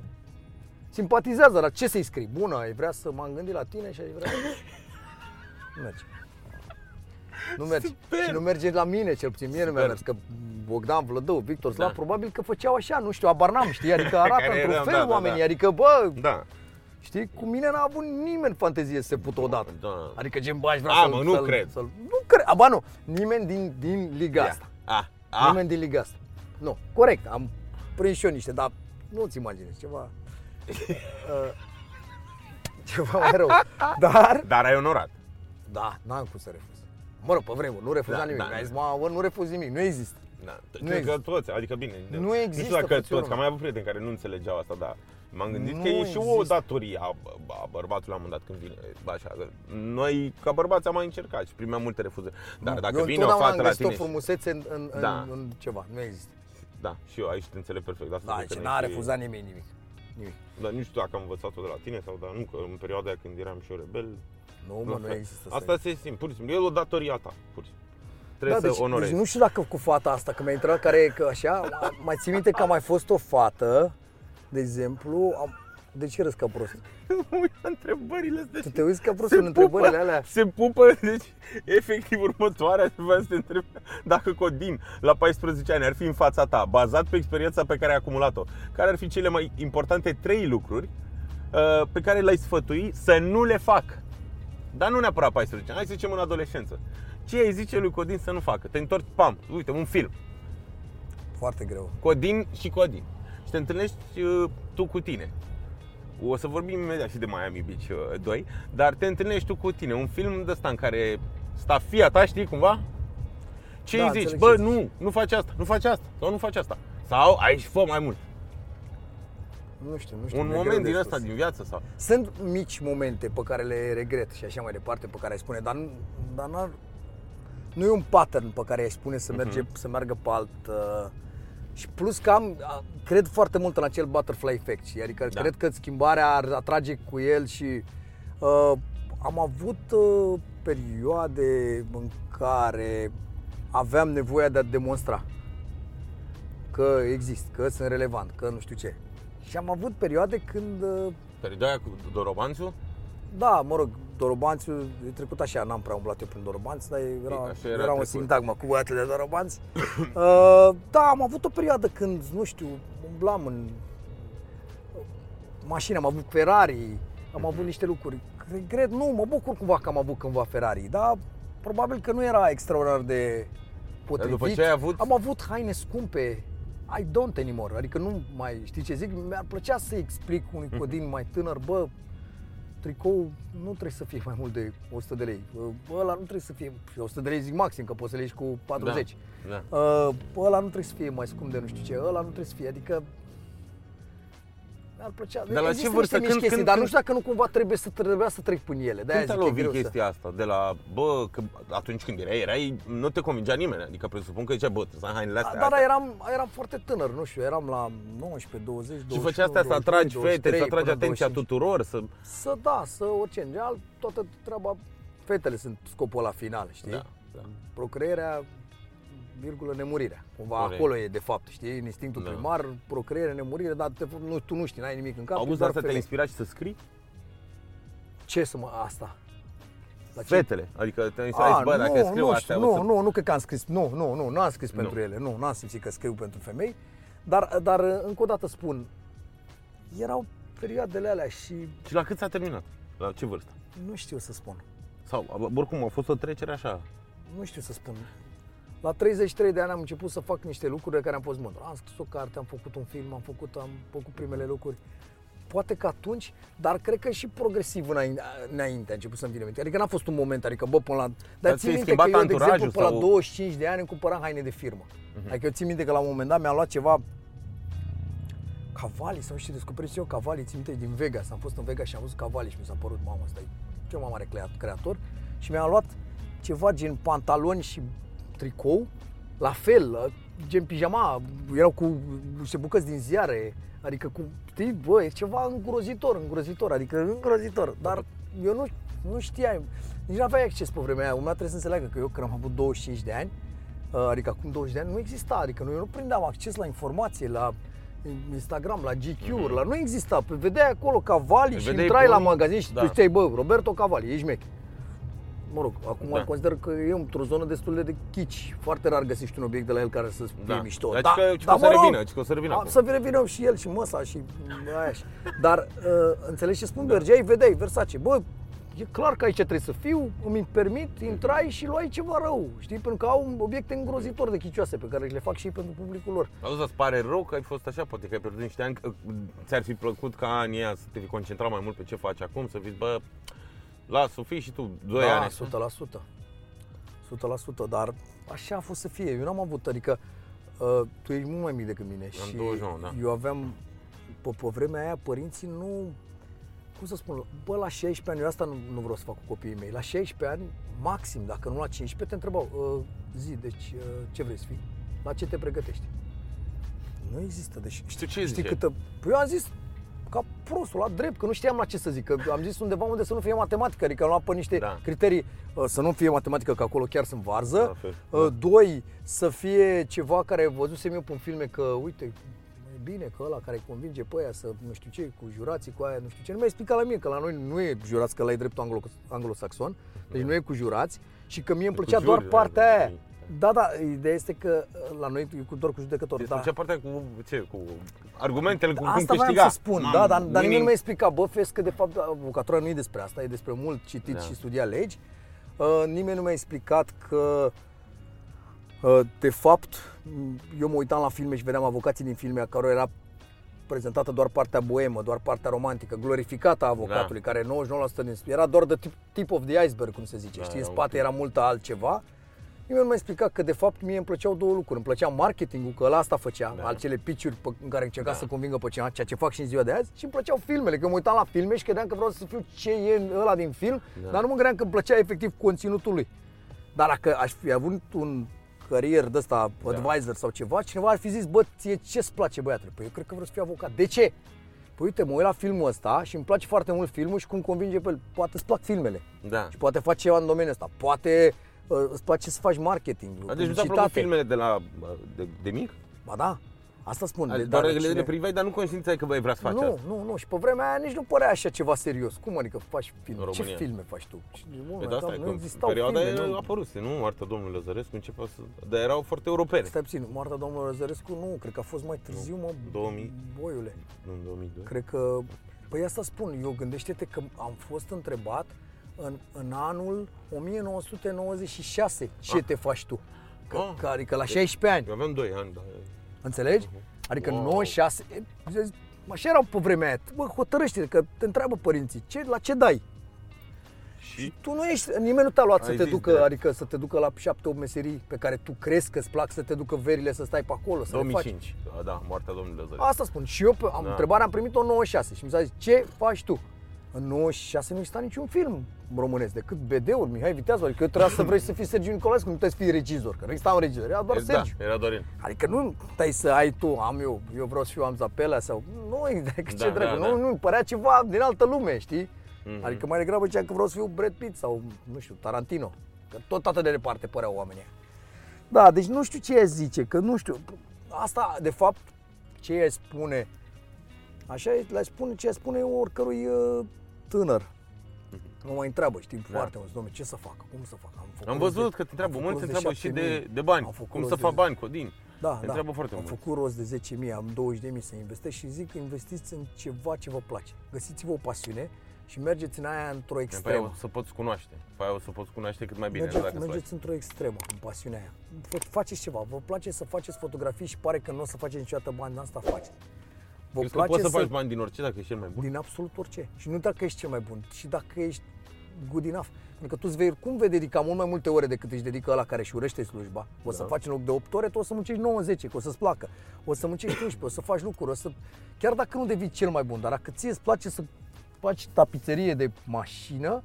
simpatizează, la ce să-i scrii? Bună, ai vrea să m-am gândit la tine și ai vrea... nu merge. Nu merge. Super! Și nu merge la mine, cel puțin mie nu mi-a Super. mers, că Bogdan Vlădău, Victor Slav, Da. probabil că făceau așa, nu știu, abar n-am, știi, adică arată Care într-un eram, fel da, da, oamenii, da. adică bă, Da, știi, cu mine n-a avut nimeni fantezie să se pută odată. da. Adică gen, bă, aș vrea A, să-l, mă, nu să-l, cred. Să-l, nu cred. Aba nu. Nimeni din, din liga Ia. asta. A, a, Nimeni din liga asta. Nu, corect. Am prins și eu niște, dar nu-ți imaginezi ceva... uh, *laughs* ceva mai rău. Dar, dar ai onorat. da, n-am cum să refuz. Mă rog, pe vremuri, nu refuzam Da, nimic. da. Mi-a zis, mă, bă, nu refuz nimic, nu există. Da. Nu Cred că există. toți, adică bine. Nu Nu există, știu dacă frățiorul toți, că am meu. mai avut prieteni care nu înțelegeau asta, dar m-am gândit Nu că e și o există. datorie a, a bărbatului la un moment dat când vine. Bă, Așa, că noi ca bărbați am mai încercat și primeam multe refuzări. Dar Nu, dacă eu vine o întotdeauna fată am la găsit o tine, și- frumusețe în, în, în, Da. în ceva. Nu există. da, și eu aici te înțeleg perfect. de Asta Da, cred că deci ne n-a și- refuzat nimeni nimic. Nimic. Dar nu știu dacă am învățat-o de la tine sau dar nu, că în perioada aia când eram și eu rebel. Nu, mă, nu există. Asta se simt, pur și simplu. E o datorie a ta, pur și simplu. Trebuie da, să deci, onorezi. deci nu știu dacă cu fata asta, că mi-a intrat care e că așa, mai ții minte că a mai fost o fată, de exemplu, am, de ce râzi ca prost? *laughs* Mă uit la întrebările astea. Tu te uiți ca prost Se în întrebările pupă, alea? Se pupă, deci efectiv următoarea vreau să te întreb dacă Codin la 14 ani ar fi în fața ta, bazat pe experiența pe care ai acumulat-o, care ar fi cele mai importante trei lucruri uh, pe care le-ai sfătui să nu le fac. Dar nu neapărat 14 ani, hai să zicem în adolescență. Ce ai zice lui Codin să nu facă? Te întorci, pam, uite, un film. Foarte greu. Codin și Codin. Și te întâlnești uh, tu cu tine. O să vorbim imediat și de Miami Beach uh, 2, dar te întâlnești tu cu tine. Un film de ăsta în care sta fia ta, știi, cumva? Ce Da, îi zici? înțeleg Bă, ce zici. nu, nu faci asta, nu faci asta, sau nu faci asta. Sau aici fă mai mult. Nu știu, nu știu. Un mi-e greu moment de din spus. ăsta din viață sau... Sunt mici momente pe care le regret și așa mai departe, pe care ai spune, dar, nu- dar n-ar, nu e un pattern pe care ai spune să, merge, să meargă pe alt... Uh, și plus că am, a- cred foarte mult în acel butterfly effect, și adică Da. cred că schimbarea ar atrage cu el și uh, am avut uh, perioade în care aveam nevoia de a demonstra că exist, că sunt relevant, că nu știu ce. Și am avut perioade când uh, Perioada cu Dorobanțu? da, mă rog, Dorobanțiu, e trecut așa, n-am prea umblat eu prin Dorobanți, dar era, Așa era era, era un trecut. sintagmă cu băiatele de Dorobanți. *coughs* uh, da, am avut o perioadă când, nu știu, umblam în mașini, am avut Ferrari, am avut niște lucruri. Regret, nu, mă bucur cumva că am avut cândva Ferrari, dar probabil că nu era extraordinar de potrivit. după ce ai avut- Am avut haine scumpe, I don't anymore, adică nu mai, știi ce zic? Mi-ar plăcea să explic unui Mhm. codin mai tânăr, bă, tricou nu trebuie să fie mai mult de 100 de lei. Bă, ăla nu trebuie să fie, 100 de lei zic maxim, că poți să le ieși cu 40. Da. Uh, ăla nu trebuie să fie mai scump de nu știu ce, ăla nu trebuie să fie, adică mi-ar plăcea. Dar la Există ce vârstă? niște mici Când- chestii, când- dar când- nu știu dacă nu cumva trebuie să trebuia să trec prin ele. De-aia Când te-a zic, e lovit greu să- chestia asta? De la, bă, că atunci când erai, erai, nu te convingea nimeni. Adică presupun că zicea, bă, trebuie să ai hainele astea. Da, dar astea. eram, eram foarte tânăr, nu știu, eram la 19, 20, 21, Și făcea astea să 22, atragi fete, să 23, atragi până atenția 25. tuturor, să... Să da, să orice. În general, toată treaba, fetele sunt scopul la final, știi? Da, da. Procreerea, virgulă, nemurirea. Cumva Corect. acolo e, de fapt, știi? În instinctul Da. primar, procreere, nemurire, dar de fapt, nu, tu nu știi, n-ai nimic în cap. August, doar asta te-a femei. inspirat și să scrii? Ce să mă, asta? La ce? Fetele. Adică te-a inspirat, A, bă, dacă nu, scriu nu, astea, știu, o nu, să... nu, nu cred că am scris, nu, nu, nu, nu am scris Nu. pentru ele, nu, nu am simțit că scriu pentru femei, dar, dar încă o dată spun, erau perioadele alea și Și la cât s-a terminat? La ce vârstă? nu știu să spun. Sau, oricum, a fost o trecere așa. Nu știu să spun. La 33 de ani am început să fac niște lucruri de care am fost mândru. Am scris o carte, am făcut un film, am făcut, am făcut primele lucruri. Poate că atunci, dar cred că și progresiv înainte, înainte a început să-mi vină minte. Adică n-a fost un moment, adică bă, până la... Dar Dar țin ți-ai minte că schimbat eu, de exemplu, anturajul până la sau- 25 de ani îmi cumpăram haine de firmă. Mhm. Adică eu țin minte că la un moment dat mi-am luat ceva Cavalli sau nu știu, descoperit eu Cavalli, țin minte, din Vegas. Am fost în Vegas și am văzut Cavalli și mi s-a părut, mamă, ăsta e cel mai mare crea- creator. Și mi-am luat ceva gen pantaloni și tricou, la fel, gen pijama, erau cu niște bucăți din ziare, adică cu, știi, bă, e ceva îngrozitor, îngrozitor, adică îngrozitor, dar eu nu, nu știam, nici nu aveai acces pe vremea aia, lumea trebuie să înțeleagă că eu când am avut 25 de ani, uh, adică acum 20 de ani, nu exista, adică eu nu prindeam acces la informație, la Instagram, la GQ, la nu exista, Pe- vedeai acolo Cavalli și Vedeai intrai la pe- magazin și da. tu știai, bă, Roberto Cavalli, ești mecher. Mă rog, acum Da. consider că e într-o zonă destul de chici. Foarte rar găsești un obiect de la el care să fie Da. mișto. Dar da, ci că- ci că dar o să mă rog, revină, ci că o să revină a, acum. Să revină și el și măsa și aia și. Dar uh, înțelegi ce spun? Mergeai, vedeai, Versace. Bă, e clar că aici trebuie să fiu, îmi permit, intrai și luai ceva rău. Știi? Pentru că au obiecte îngrozitor de chicioase pe care le fac și pentru publicul lor. Auzi, îți pare rău că ai fost așa? Poate că ai pierdut niște ani, că ți-ar fi plăcut ca anii ăia să te fi concentrat mai mult pe ce faci acum, să fiți, bă, lasă, fii și tu 2 da, ani. 100%. 100%, dar așa a fost să fie. Eu n-am avut, adică uh, tu ești mult mai mic decât mine Am și 29, da. eu aveam, pe, pe vremea aia, părinții nu, cum să spun, bă, la 16 ani, eu asta nu, nu vreau să fac cu copiii mei, la 16 ani, maxim, dacă nu la 15, te întrebau, uh, zi, deci uh, ce vrei să fii? La ce te pregătești? Nu există, deci Și tu ce știi ziceai? câtă... Păi eu am zis ca prostul, la drept, că nu știam la ce să zic, că am zis undeva unde să nu fie matematică, adică am luat pe niște Da. criterii, uh, să nu fie matematică, că acolo chiar sunt varză, La fel, Uh, Doi, să fie ceva care văzusem eu pe filme că, uite, e bine că ăla care convinge pe aia să nu știu ce, cu jurații, cu aia, nu știu ce. Nu mi-a explicat la mine că la noi nu e jurați, că la e dreptul anglo- anglosaxon, deci nu e cu jurați și că mie îmi cu plăcea juri, doar partea da, aia. Da. Da, da, ideea este că uh, la noi e cu doar cu judecător. Deci Da. da. partea cu, ce, cu argumentele, cu cum Asta voiam câștiga. să spun, Mam, da, dar, dar nimeni winning. nu mi-a explicat, bă, vezi că de fapt avocatura nu e despre asta, e despre mult citit Da. și studiat legi. Uh, nimeni nu mi-a explicat că uh, de fapt m, eu mă uitam la filme și vedeam avocații din filme a căror era prezentată doar partea boemă, doar partea romantică, glorificată a avocatului, care 99% din era doar de tip, tip of the iceberg, cum se zice, Da, știi, în era un spate pic. era multă altceva. Nimeni nu mi-a explicat că de fapt mie îmi plăceau două lucruri. Îmi plăcea marketingul, că ăla asta făcea, Da. da. acele pitch-uri pe, în care încerca Da. să convingă pe cineva, ceea ce fac și în ziua de azi, și îmi plăceau filmele, că mă uitam la filme și credeam că vreau să fiu ce e ăla din film, Da. dar nu mă gândeam că îmi plăcea efectiv conținutul lui. Dar dacă aș fi avut un carier de ăsta, Da. advisor sau ceva, cineva ar fi zis, bă, ție ce-ți place băiatule? Păi eu cred că vreau să fiu avocat. De ce? Păi uite, mă uit la filmul ăsta și îmi place foarte mult filmul și cum convinge pe el. Poate îți plac filmele Da. și poate faci ceva în domeniul ăsta. Poate uh, îți place să faci marketing, A, deci nu ți-a plăcut publicitate. filmele de la de, de mic? Ba da, asta spun. Adică de- doar dar le, cine- le priveai, dar nu consimțeai că băi, vrea să faci nu, asta. nu, nu. Și pe vremea aia nici nu părea așa ceva serios. Cum adică faci filme? În Ce România. filme faci tu? Și, bă, Păi da, de asta e, nu că existau perioada filme. e Nu. apăruse, nu? Moartea domnului Lăzărescu începe să... Dar erau foarte europene. Stai puțin, moartea domnului Răzărescu nu, cred că a fost mai târziu, mă, 2000. boiule. Nu, în 2002. Cred că, păi asta spun, eu gândește-te că am fost întrebat în, în anul 1996 ce Ah. te faci tu. Că, Ah. că, adică la 16 ani, Eu aveam 2 ani, dar... înțelegi? Adică Wow. 96, e, zici, așa erau pe vremea aia. Bă, hotărăște că te întreabă părinții, ce, la ce dai? Și Tu nu ești, nimeni nu te-a luat Ai să te zis ducă, drept. adică să te ducă la 7-8 meserii pe care tu crezi că îți plac să te ducă verile să stai pe acolo, să le faci. 2005, da, da, moartea domnului Lăzărescu. Asta spun. Și eu pe, am Da. întrebarea am primit-o în 96 și mi s-a zis, ce faci tu? În 96 nu exista niciun film românesc, decât BD-uri, Mihai Viteazu, adică eu trebuia să vrei să fii Sergiu Nicolaescu, nu trebuie să fii regizor, că nu exista un regizor, era doar E, Sergiu. Da, era Dorin. Adică nu stai să ai tu, am eu, eu vreau să fiu am Zapelea sau... Nu, *laughs* adică ce Da, dracu, da, nu, da. nu, părea ceva din altă lume, știi? Mhm. Adică mai degrabă zicea că vreau să fiu Brad Pitt sau, nu știu, Tarantino. Că tot atât de departe păreau oamenii. ăia. Da, deci nu știu ce aș zice, că nu știu. Asta, de fapt, ce aș spune, așa le spune ce aș spune eu oricărui uh, tânăr. Mă mai întreabă, știi, Da. foarte mulți, domnule, ce să fac, cum să fac? făcut Am rost văzut de- că te întreabă, am mulți te făcut rost întreabă și de, 7.000, de bani, am făcut cum rost să de- fac bani, Codin. Da, Te da. întreabă foarte am mulți. făcut rost de 10.000, am 20.000 să investesc și zic că investiți în ceva ce vă place. Găsiți-vă o pasiune și mergeți în aia într-o Pe aia extremă. o să poți cunoaște. Pe aia o să poți cunoaște cât mai bine. nu Mergeți, dacă îți mergeți într-o extremă în pasiunea aia. Fă- Faceți ceva, vă place să faceți fotografii și pare că nu o să faceți niciodată bani din asta, faceți. Vă Crezi că place poți să să, faci bani din orice dacă ești cel mai bun? din absolut orice. Și nu dacă ești cel mai bun, ci dacă ești good enough. Pentru că tu îți vei, cum vei dedica mult mai multe ore decât își dedică ăla care și urăște slujba. O să Da. faci în loc de 8 ore, tu o să muncești 9-10, că o să-ți placă. O să muncești 11, o să faci lucruri, o să... Chiar dacă nu devii cel mai bun, dar dacă ție îți place să faci tapiserie de mașină,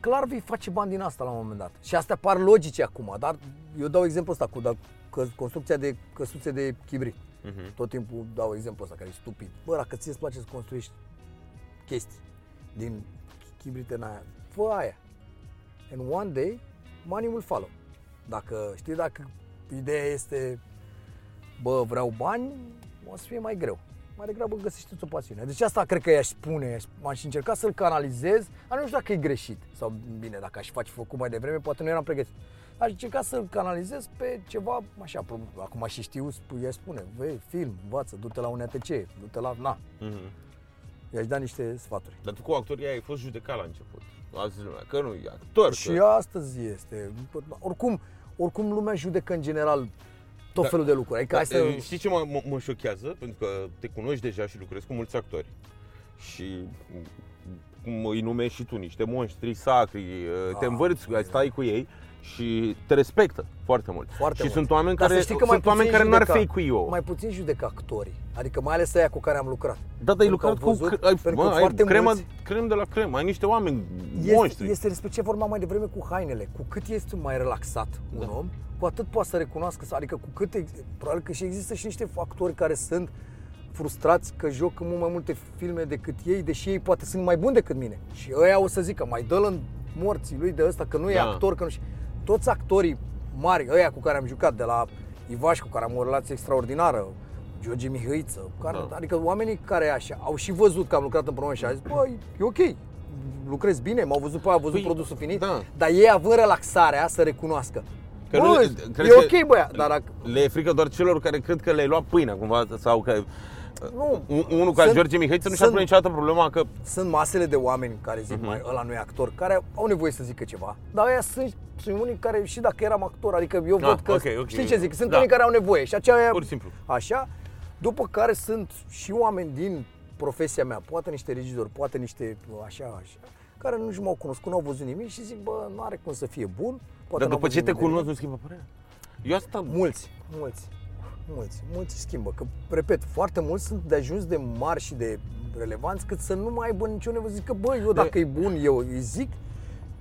clar vei face bani din asta la un moment dat. Și astea par logice acum, dar eu dau exemplu ăsta cu da, că, construcția de căsuțe de chibrit. Mhm. Tot timpul dau exemplu ăsta care e stupid. Bă, dacă ție îți place să construiești chestii din chibrite în aia, fă aia. And one day, money will follow. Dacă știi, dacă ideea este, bă, vreau bani, o să fie mai greu. Mai degrabă găsește o pasiune. Deci asta cred că i-aș spune, aș încerca să-l canalizez, dar nu știu dacă e greșit sau bine, dacă aș face făcut mai devreme, poate nu eram pregătit. Aș încerca să-l canalizez pe ceva, așa, pro- acum și știu, sp- i-aș spune, vei, film, învață, du-te la un ATC, du-te la, na, Mhm. i-aș da niște sfaturi. Dar tu cu actoria ai fost judecat la început. A zis lumea că nu e actor. Și că... astăzi este. Oricum, oricum lumea judecă în general tot Da. felul de lucruri. Adică hai Da, să... e, Știi ce mă, mă, mă șochează? Pentru că te cunoști deja și lucrezi cu mulți actori. Și cum îi numești și tu, niște monștri sacri, te Ah, învârți, bine. stai cu ei și te respectă foarte mult. Foarte și mult. sunt oameni Dar să care, știi că sunt mai oameni puțin care n-ar judecă- fi cu eu. Mai puțin judecă actorii. Adică mai ales aia cu care am lucrat. Da, dar ai Pentru că lucrat au cu... văzut- ai, pentru că mă, ai foarte crema, mulți- crem de la cremă, ai niște oameni Este, monștri. este despre ce vorbeam mai devreme cu hainele. Cu cât este mai relaxat un Da. om, cu atât poate să recunoască, adică cu cât, ex- probabil că și există și niște actori care sunt frustrați că joc în mult mai multe filme decât ei, deși ei poate sunt mai buni decât mine. Și ăia o să zică, mai dă-l în morții lui de ăsta, că nu e Da. actor, că nu știu. Toți actorii mari, ăia cu care am jucat, de la Ivaș, cu care am o relație extraordinară, George Mihăiță, care, Da. adică oamenii care așa au și văzut că am lucrat împreună și au zis, băi, e ok, lucrez bine, m-au văzut pe aia, au văzut Păi, produsul finit, da. dar ei având relaxarea să recunoască. Că Bă, nu- e crezi că ok, băia, dar dacă... Le e frică doar celor care cred că le-ai luat pâinea cumva sau că Nu, un- unul ca Sunt- George Mihaiță nu și-a sunt- pune niciodată problema că sunt masele de oameni care zic, Mhm. mai ăla nu e actor, care au nevoie să zică ceva. Dar aia sunt, sunt unii care, și dacă eram actor, adică eu Ah, văd că, ok, ok. știi ce zic, sunt Da. unii care au nevoie și aceea pur și simplu. Așa, după care sunt și oameni din profesia mea, poate niște regizori, poate niște așa, așa, care nu-și m-au cunoscut, nu au văzut nimic și zic, bă, nu are cum să fie bun. Poate Dar n-au după ce văzut te nimic de cunosc nu schimbă părerea. Eu asta Mulți, mulți, mulți, mulți schimbă. Că, repet, foarte mulți sunt de ajuns de mari și de relevanți cât să nu mai aibă nicio nevoie. Zic că, bă, eu dacă e bun, eu îi zic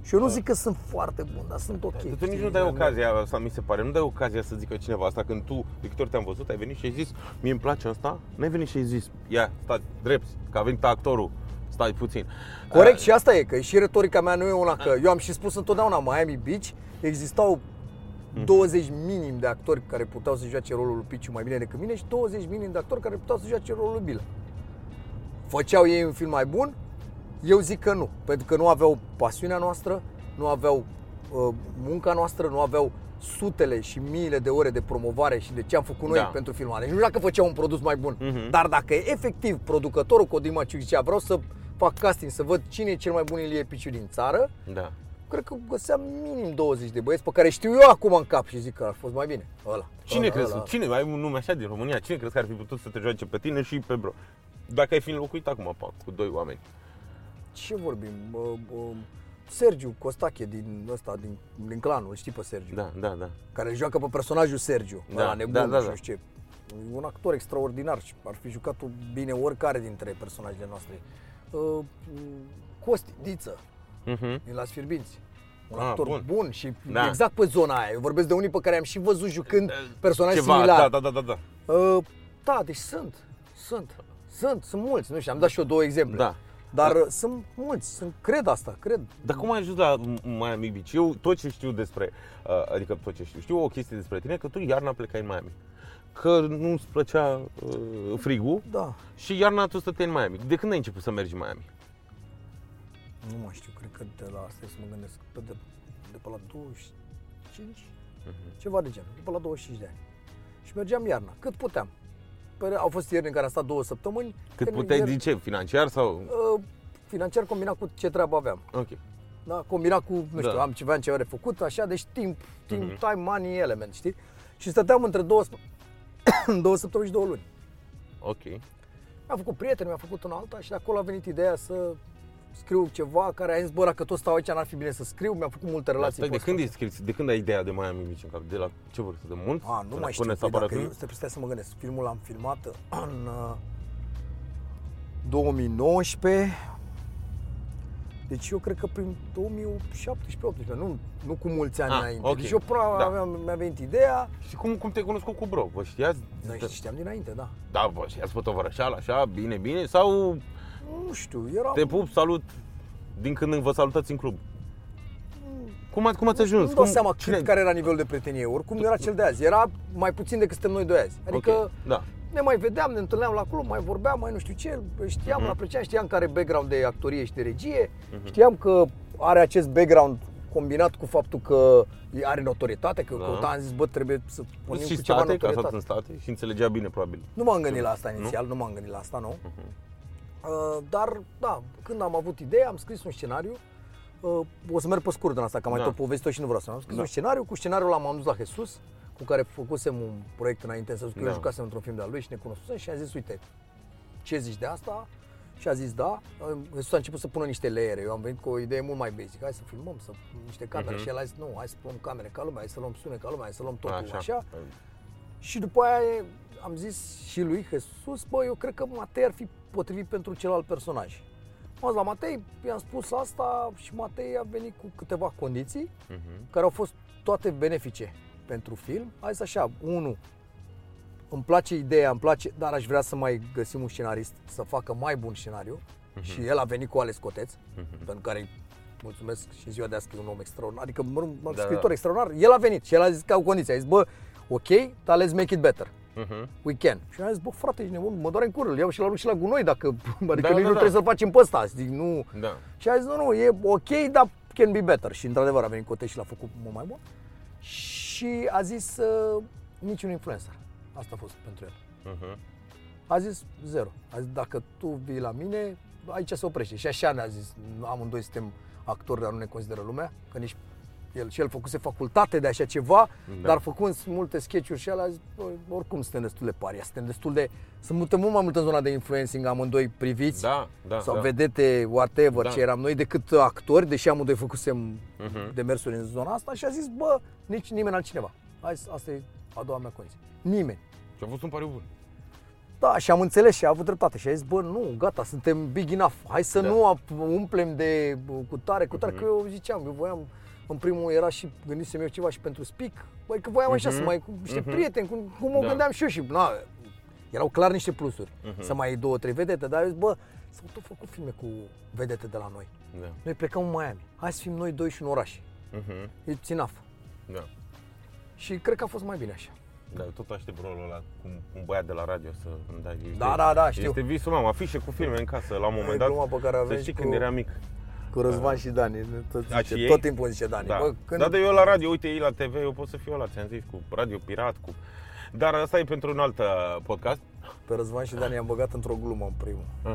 și eu nu zic că sunt foarte bun, dar sunt ok. Dar tu nici știi? nu dai ocazia asta, mi se pare, nu dai ocazia să zică cineva asta când tu, de câte ori te-am văzut, ai venit și ai zis, mie îmi place asta, n-ai venit și ai zis, ia, stai drept, că a venit actorul, stai puțin. Corect, Uh, și asta e, că și retorica mea nu e una că eu am și spus întotdeauna Miami Beach, existau Mhm. 20 minim de actori care puteau să joace rolul lui Piciu mai bine decât mine și 20 minim de actori care puteau să joace rolul lui Bilă. Făceau ei un film mai bun? Eu zic că nu, pentru că nu aveau pasiunea noastră, nu aveau uh, munca noastră, nu aveau sutele și miile de ore de promovare și de ce am făcut noi Da. pentru filmare. Deci nu știu dacă făceau un produs mai bun, Mhm. dar dacă efectiv producătorul Codin Maciuc zicea vreau să fac casting, să văd cine e cel mai bun Ilie Piciu din țară, Da. Cred că găseam minim 20 de băieți pe care știu eu acum în cap și zic că ar fost mai bine. Ăla. Cine ăla, crezi, ăla. cine, ai un nume așa din România, cine crezi că ar fi putut să te joace pe tine și pe bro? Dacă ai fi înlocuit acum pa, cu doi oameni. Ce vorbim? Bă, bă, Sergiu Costache din ăsta, din, din clanul, îl știi pe Sergiu? Da, da, da. Care joacă pe personajul Sergiu, Da, ăla nebun, da, da, și da. nu știu ce. E un actor extraordinar și ar fi jucat bine oricare dintre personajele noastre. Uh, Costi, Diță, Mhm. din Las Fierbinți. Un Ah, actor bun. bun. și Da. exact pe zona aia. Eu vorbesc de unii pe care am și văzut jucând personaje Ceva, similare. da, da, da, da, da. Uh, da, deci sunt. Sunt. Sunt, sunt mulți. Nu știu, am dat și eu două exemple. Da. Dar uh, sunt mulți, sunt, cred asta, cred. Dar cum ai ajuns la Miami Beach? Eu tot ce știu despre, uh, adică tot ce știu, știu o chestie despre tine, că tu iarna plecai în Miami. Că nu-ți plăcea uh, frigul Da. și iarna tu stăteai în Miami. De când ai început să mergi în Miami? Nu mai știu, cred că de la asta să mă gândesc, pe de, de pe la 25, Mhm. ceva de genul, de pe la 25 de ani. Și mergeam iarna, cât puteam. Păi, au fost ieri în care am stat două săptămâni. Cât când puteai, ieri- din ce? Financiar sau? Uh, financiar combinat cu ce treabă aveam. Ok. Da? Combinat cu, nu Da. știu, am ceva, ceva de făcut, așa, deci timp, timp, Mhm. time, money, element, știi? Și stăteam între două, sp- *coughs* două săptămâni și două luni. Ok. Mi-a făcut prieten, mi-a făcut una alta și de acolo a venit ideea să scriu ceva care a zis, bă, dacă tot stau aici, n-ar fi bine să scriu, mi-a făcut multe Dar relații. stai, de post- când, e scris, de când ai ideea de Miami Beach în cap? De la ce vârstă? De mult? A, nu Până- mai știu, Până să păi apară dacă eu, filmul? stai, stai să mă gândesc, filmul l-am filmat în uh, 2019, deci eu cred că prin 2017-18, nu, nu cu mulți ani Ah, înainte. ok. Deci eu până Da. aveam, mi-a venit ideea, Și cum, cum te-ai cunoscut cu bro? Vă știați? noi știam dinainte, da. Da, vă știați pe tovărășeală, așa, bine, bine? Sau Nu știu, era... te pup, salut, din când în vă salutați în club? Cum, ați- cum ați ajuns? Nu dau cum, seama cine- cât, care era nivelul de prietenie. Oricum era cel de azi. Era mai puțin decât suntem noi doi azi. Adică Ok, da. ne mai vedeam, ne întâlneam la club, mai vorbeam, mai nu știu ce, știam, Mhm. îl apreciam, știam că are background de actorie și de regie, știam că are acest background combinat cu faptul că are notorietate, că Da. da. am zis, bă, trebuie să punem și cu ceva state, că a stat notorietate. în state și înțelegea bine, probabil. Nu m-am gândit la asta inițial, nu, m-am gândit la asta, nu. Mhm. Uh, dar, da, când am avut ideea, am scris un scenariu. Uh, o să merg pe scurt din asta, că am mai Da. tot povestit și nu vreau să am scris Da. un scenariu. Cu scenariul l-am am dus la Jesus, cu care făcusem un proiect înainte, în sensul că Da. eu jucasem într-un film de-al lui și ne cunoscusem și a zis, uite, ce zici de asta? Și a zis da. Uh, Jesus a început să pună niște leere. Eu am venit cu o idee mult mai basic. Hai să filmăm, să niște camere. Mhm. Și el a zis, nu, hai să luăm camere ca lumea, hai să luăm sunet ca lumea, hai să luăm totul Așa. așa. Și după aia e- am zis și lui Jesus, bă, eu cred că Matei ar fi potrivit pentru celălalt personaj. Am zis la Matei, i-am spus asta și Matei a venit cu câteva condiții Mhm. care au fost toate benefice pentru film. A zis așa, unu, îmi place ideea, îmi place, dar aș vrea să mai găsim un scenarist să facă mai bun scenariu. Și el a venit cu Ales Coteț, Mhm. pentru care îi mulțumesc și ziua de azi că e un om extraordinar, adică mă, mă, Da, scriitor da. extraordinar. El a venit și el a zis ca o condiție, a zis, bă, ok, dar let's make it better. Mhm. We can. Și am zis, bă, frate, ești nebun, mă doare în cură, îl iau și la și la gunoi dacă, *laughs* adică Da, nici da, nu da. trebuie să-l facem pe ăsta. Zic, nu. Da. Și a zis, nu, nu, e ok, dar can be better. Și într-adevăr a venit Coteș și l-a făcut mult mai bun. Și a zis, uh, niciun influencer. Asta a fost pentru el. Mhm. A zis zero. A zis, dacă tu vii la mine, aici se oprește. Și așa ne-a zis, amândoi suntem actori, dar nu ne consideră lumea, că nici el și el făcuse facultate de așa ceva, Da. dar făcând multe sketch-uri și el a zis, "Bă, oricum suntem destul de paria, suntem destul de, suntem mult mai mult în zona de influencing amândoi priviți Da, da, sau da. vedete, whatever, Da. ce eram noi, decât actori, deși amândoi făcusem Mhm. demersuri în zona asta și a zis, bă, nici nimeni altcineva. Hai, să- asta e a doua mea condiție. Nimeni. Și a fost un pariu bun. Da, și am înțeles și a avut dreptate și a zis, bă, nu, gata, suntem big enough. Hai să Da. nu ap- umplem de bă, cu tare, cu tare, Mhm. că eu ziceam, eu voiam, în primul era și gândisem eu ceva și pentru speak, băi, că voiam așa Mhm. să mai cu niște Mhm. prieteni, cum, cum mă Da. gândeam și eu și, na, erau clar niște plusuri, Mhm. să mai iei două, trei vedete, dar eu zis, bă, s-au tot făcut filme cu vedete de la noi. Da. Noi plecăm în Miami, hai să fim noi doi și în oraș. Mhm. It's enough. Da. Și cred că a fost mai bine așa. Da, eu tot aștept rolul ăla cu un băiat de la radio să îmi dai. Este, Da, da, da, știu. Este visul meu, afișe cu filme în casă la un moment E dat. gluma pe care o Să avem știi și când cu- era mic. Cu Răzvan și Dani, tot, Da, zice, și ei? tot timpul zice Dani. Da. Bă, când... da, dar eu la radio, uite, ei la TV, eu pot să fiu ăla, ți-am zis, cu Radio Pirat, cu... Dar asta e pentru un alt uh, podcast. Pe Răzvan și Dani i-am băgat într-o glumă în primul. Ah.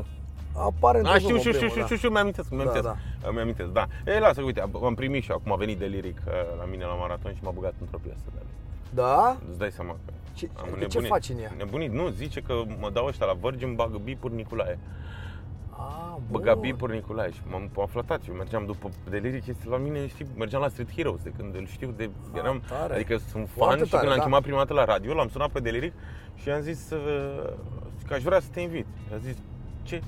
Apare într-o A, glumă știu, în știu, știu, primul, știu, știu, știu, mi-amintesc, mi-amintesc, Da, da, mi-amintesc, da. Ei, lasă, uite, am am primit și acum a venit de liric uh, la mine la maraton și m-a băgat într-o piesă de ale. Da? Îți dai seama că Ce- am adică nebunit. ce faci în ea? Nebunit, nu, zice că mă dau ăștia la Virgin, bagă bipuri Nicolae. A, Băga bun. bipuri Nicolae și m-am am flătat. Eu mergeam după Deliric, este la mine, știi, mergeam la Street Heroes de când îl știu, de, eram, tare. adică sunt Foarte fan și tare, când l-am da. chemat prima dată la radio, l-am sunat pe Deliric și i-am zis uh, că aș vrea să te invit. I-a zis, ce?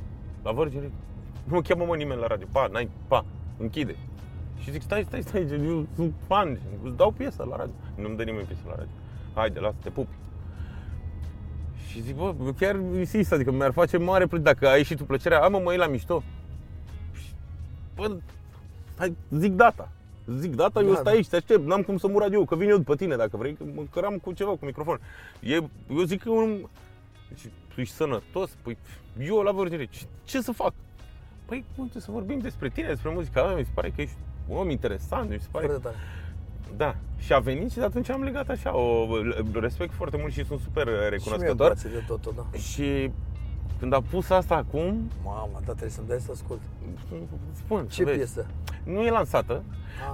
La Virgin? Nu mă cheamă mă nimeni la radio. Pa, n-ai, pa, închide. Și zic, stai, stai, stai, eu sunt fan, îți dau piesă la radio. Nu-mi dă nimeni piesă la radio. Haide, lasă, te pup. Și zic, bă, chiar insist, adică mi-ar face mare plăcere dacă ai și tu plăcerea, hai mă, mă iei la mișto. Și, Bă, hai, zic data. Zic data, eu Da, stai da. aici, te aștept, n-am cum să mur radio, că vin eu după tine dacă vrei, că mă căram cu ceva, cu microfon. E, eu zic că un... Deci, tu ești sănătos? Păi, eu la vorbire, ce, ce să fac? Păi, uite, să vorbim despre tine, despre muzica mea, mi se pare că ești un om interesant, mi se pare Foarte tare. Da, și a venit și de atunci am legat așa, o îl respect foarte mult și sunt super Și mie îmi recunoscător. place de tot, tot, da. Și când a pus asta acum, Mamă, da, trebuie să-mi dai să ascult. spun, Ce vezi. piesă? Nu e lansată,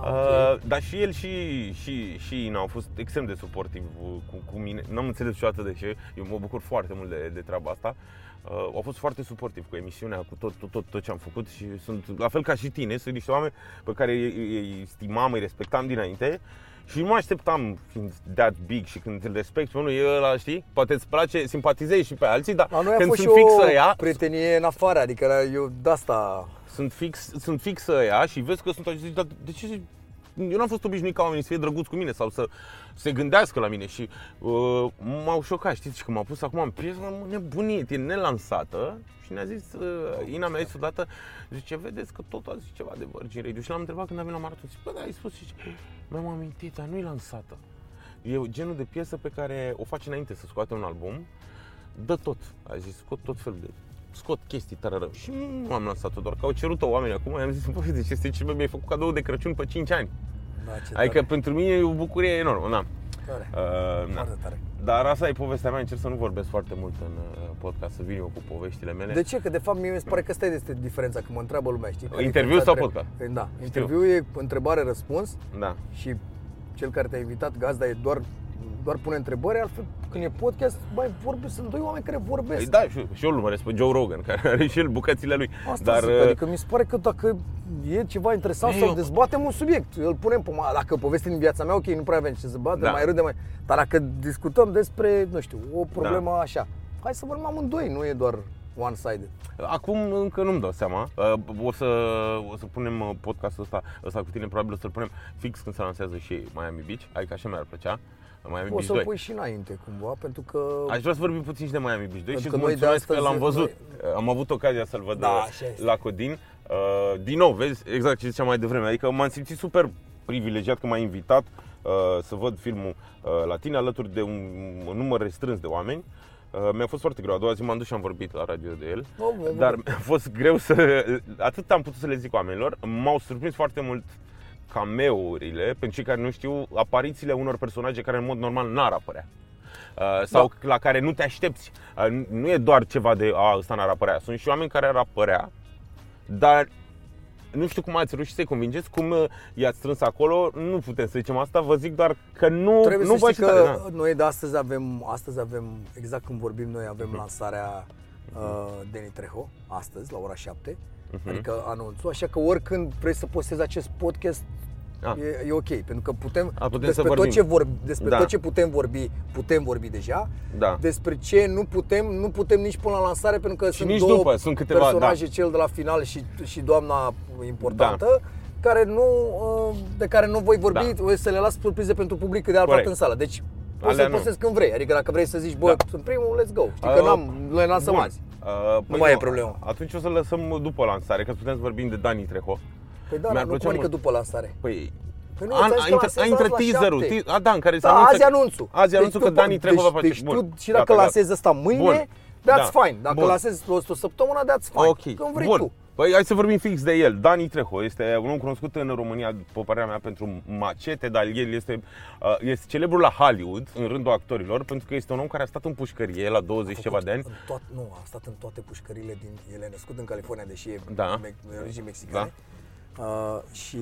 Ah, Uh, ok. dar și el și, și, și Ina au fost extrem de suportiv cu, cu mine. N-am înțeles niciodată de ce. Eu mă bucur foarte mult de, de treaba asta. Uh, au fost foarte suportiv cu emisiunea, cu tot, tot, tot, tot ce am făcut și sunt, la fel ca și tine, sunt niște oameni pe care îi, îi, îi stimam, îi respectam dinainte și nu mă așteptam fiind that big și când îl respecti pe unul, e ăla, știi? Poate îți place, simpatizezi și pe alții, dar La noi a când fost sunt și fix o ăia, prietenie în afară, adică eu de asta... sunt fix, sunt fix ăia și vezi că sunt așa, zici, dar de ce eu n-am fost obișnuit ca oamenii să fie drăguți cu mine sau să se gândească la mine și uh, m-au șocat, știți, că m-au pus acum în piesă, m-am nebunit, e nelansată și ne-a zis, uh, Ina mi-a zis odată, zice, vedeți că tot a zis ceva de Virgin Radio și l-am întrebat când am venit la maraton, zice, bă, da, ai spus și zice, mi-am amintit, dar nu-i lansată. E genul de piesă pe care o faci înainte să scoate un album, dă tot, a zis, scot tot felul de scot chestii tărără. Și nu am lansat-o doar că au cerut-o oameni acum, i-am zis, bă, deci este ce mi-ai făcut cadou de Crăciun pe 5 ani. Da, ce Adică tare, pentru mine e o bucurie enormă, na. tare. Uh, na. Foarte tare. Dar asta e povestea mea, încerc să nu vorbesc foarte mult în uh, podcast, să vin eu cu poveștile mele. De ce? Că de fapt mie mi se pare că asta este diferența, că mă întreabă lumea, știi? Care e Interviu diferența sau între- podcast? Da, interviu e întrebare-răspuns Da. și cel care te-a invitat, gazda, e doar, doar pune întrebări, altfel când e podcast, mai vorbe, sunt doi oameni care vorbesc. Păi da, și, și eu îl urmăresc pe Joe Rogan, *laughs* care are și el bucățile lui. Asta Dar zic, uh, adică mi se pare că dacă e ceva interesant Eu- sau dezbatem un subiect, îl punem pe ma- dacă povestim din viața mea, ok, nu prea avem ce să batem, Da. mai râdem, mai... dar dacă discutăm despre, nu știu, o problemă Da. așa, hai să vorbim amândoi, nu e doar one-sided. Acum încă nu-mi dau seama. Uh, O să, o să punem uh, podcastul ăsta, ăsta cu tine, probabil o să-l punem fix când se lansează și Miami Beach. Adică așa mi-ar plăcea. Miami O Beach să-l 2. pui și înainte cumva, pentru că... Aș vrea să vorbim puțin și de Miami Beach 2 Pentru și că îți noi de mulțumesc că astăzi- l-am văzut. noi- Am avut ocazia să-l văd Da, uh, așa este. la Codin. Uh, Din nou, vezi, exact ce ziceam mai devreme. Adică m-am simțit super privilegiat că m-ai invitat uh, să văd filmul uh, la tine alături de un, un număr restrâns de oameni. Uh, mi-a fost foarte greu. A doua zi m-am dus și am vorbit la radio de el. Oh, bă, bă. Dar mi-a fost greu să... Atât am putut să le zic oamenilor. M-au surprins foarte mult cameurile, pentru cei care nu știu, aparițiile unor personaje care în mod normal n-ar apărea. Uh, sau la care nu te aștepți. Uh, nu e doar ceva de, a, ăsta n-ar apărea. Sunt și oameni care ar apărea, dar nu știu cum ați reușit să-i convingeți, cum uh, i-ați strâns acolo, nu putem să zicem asta, vă zic doar că nu, Trebuie nu să vă știți citare, că da. noi de astăzi avem, astăzi avem, exact când vorbim noi, Mhm. avem lansarea uh, Deni Treho, astăzi, la ora 7, Mhm. adică anunțul, așa că oricând vrei să postezi acest podcast, Ah. e, e ok, pentru că putem, A, putem să despre, tot vorbim. ce vor, despre Da. tot ce putem vorbi, putem vorbi deja, Da. despre ce nu putem, nu putem nici până la lansare, pentru că sunt nici două după, sunt câteva, personaje, da. cel de la final și, și doamna importantă, care nu, uh, de care nu voi vorbi, Da. o să le las surprize pentru public de altfel Corect. în sală. Deci poți Alea să nu. postezi când vrei. Adică dacă vrei să zici, bă, Da. sunt primul, let's go. Știi că Uh, n-am, le lansăm bun. azi. Uh, Nu mai e problemă. Atunci o să lăsăm după lansare, că putem să vorbim de Dani Treho. Păi da, Mi-ar dar nu plăcea cum adică mult. după lansare. Păi, Păi nu, a, ți-am a, zis că intră, lansezi a intrat azi la teaserul. șapte. Ti- A, da, în care se Da, anunță azi anunțul. Azi Deci anunțul tu că Dani po- Treho deci, va face. Deci Bun. tu, și dacă Gata, lansezi asta mâine, Bun. that's Da. fine. Dacă Bun. lansezi o, o săptămână, that's fine. Ok, Când vrei bun. tu. Păi hai să vorbim fix de el. Dani Treho este un om cunoscut în România, după părerea mea, pentru macete, dar el este, uh, este celebru la Hollywood, în rândul actorilor, pentru că este un om care a stat în pușcărie la 20 A ceva făcut de ani. În toat, nu, a stat în toate pușcările din... El e născut în California, deși e Da. me, de origini mexicane. Uh, și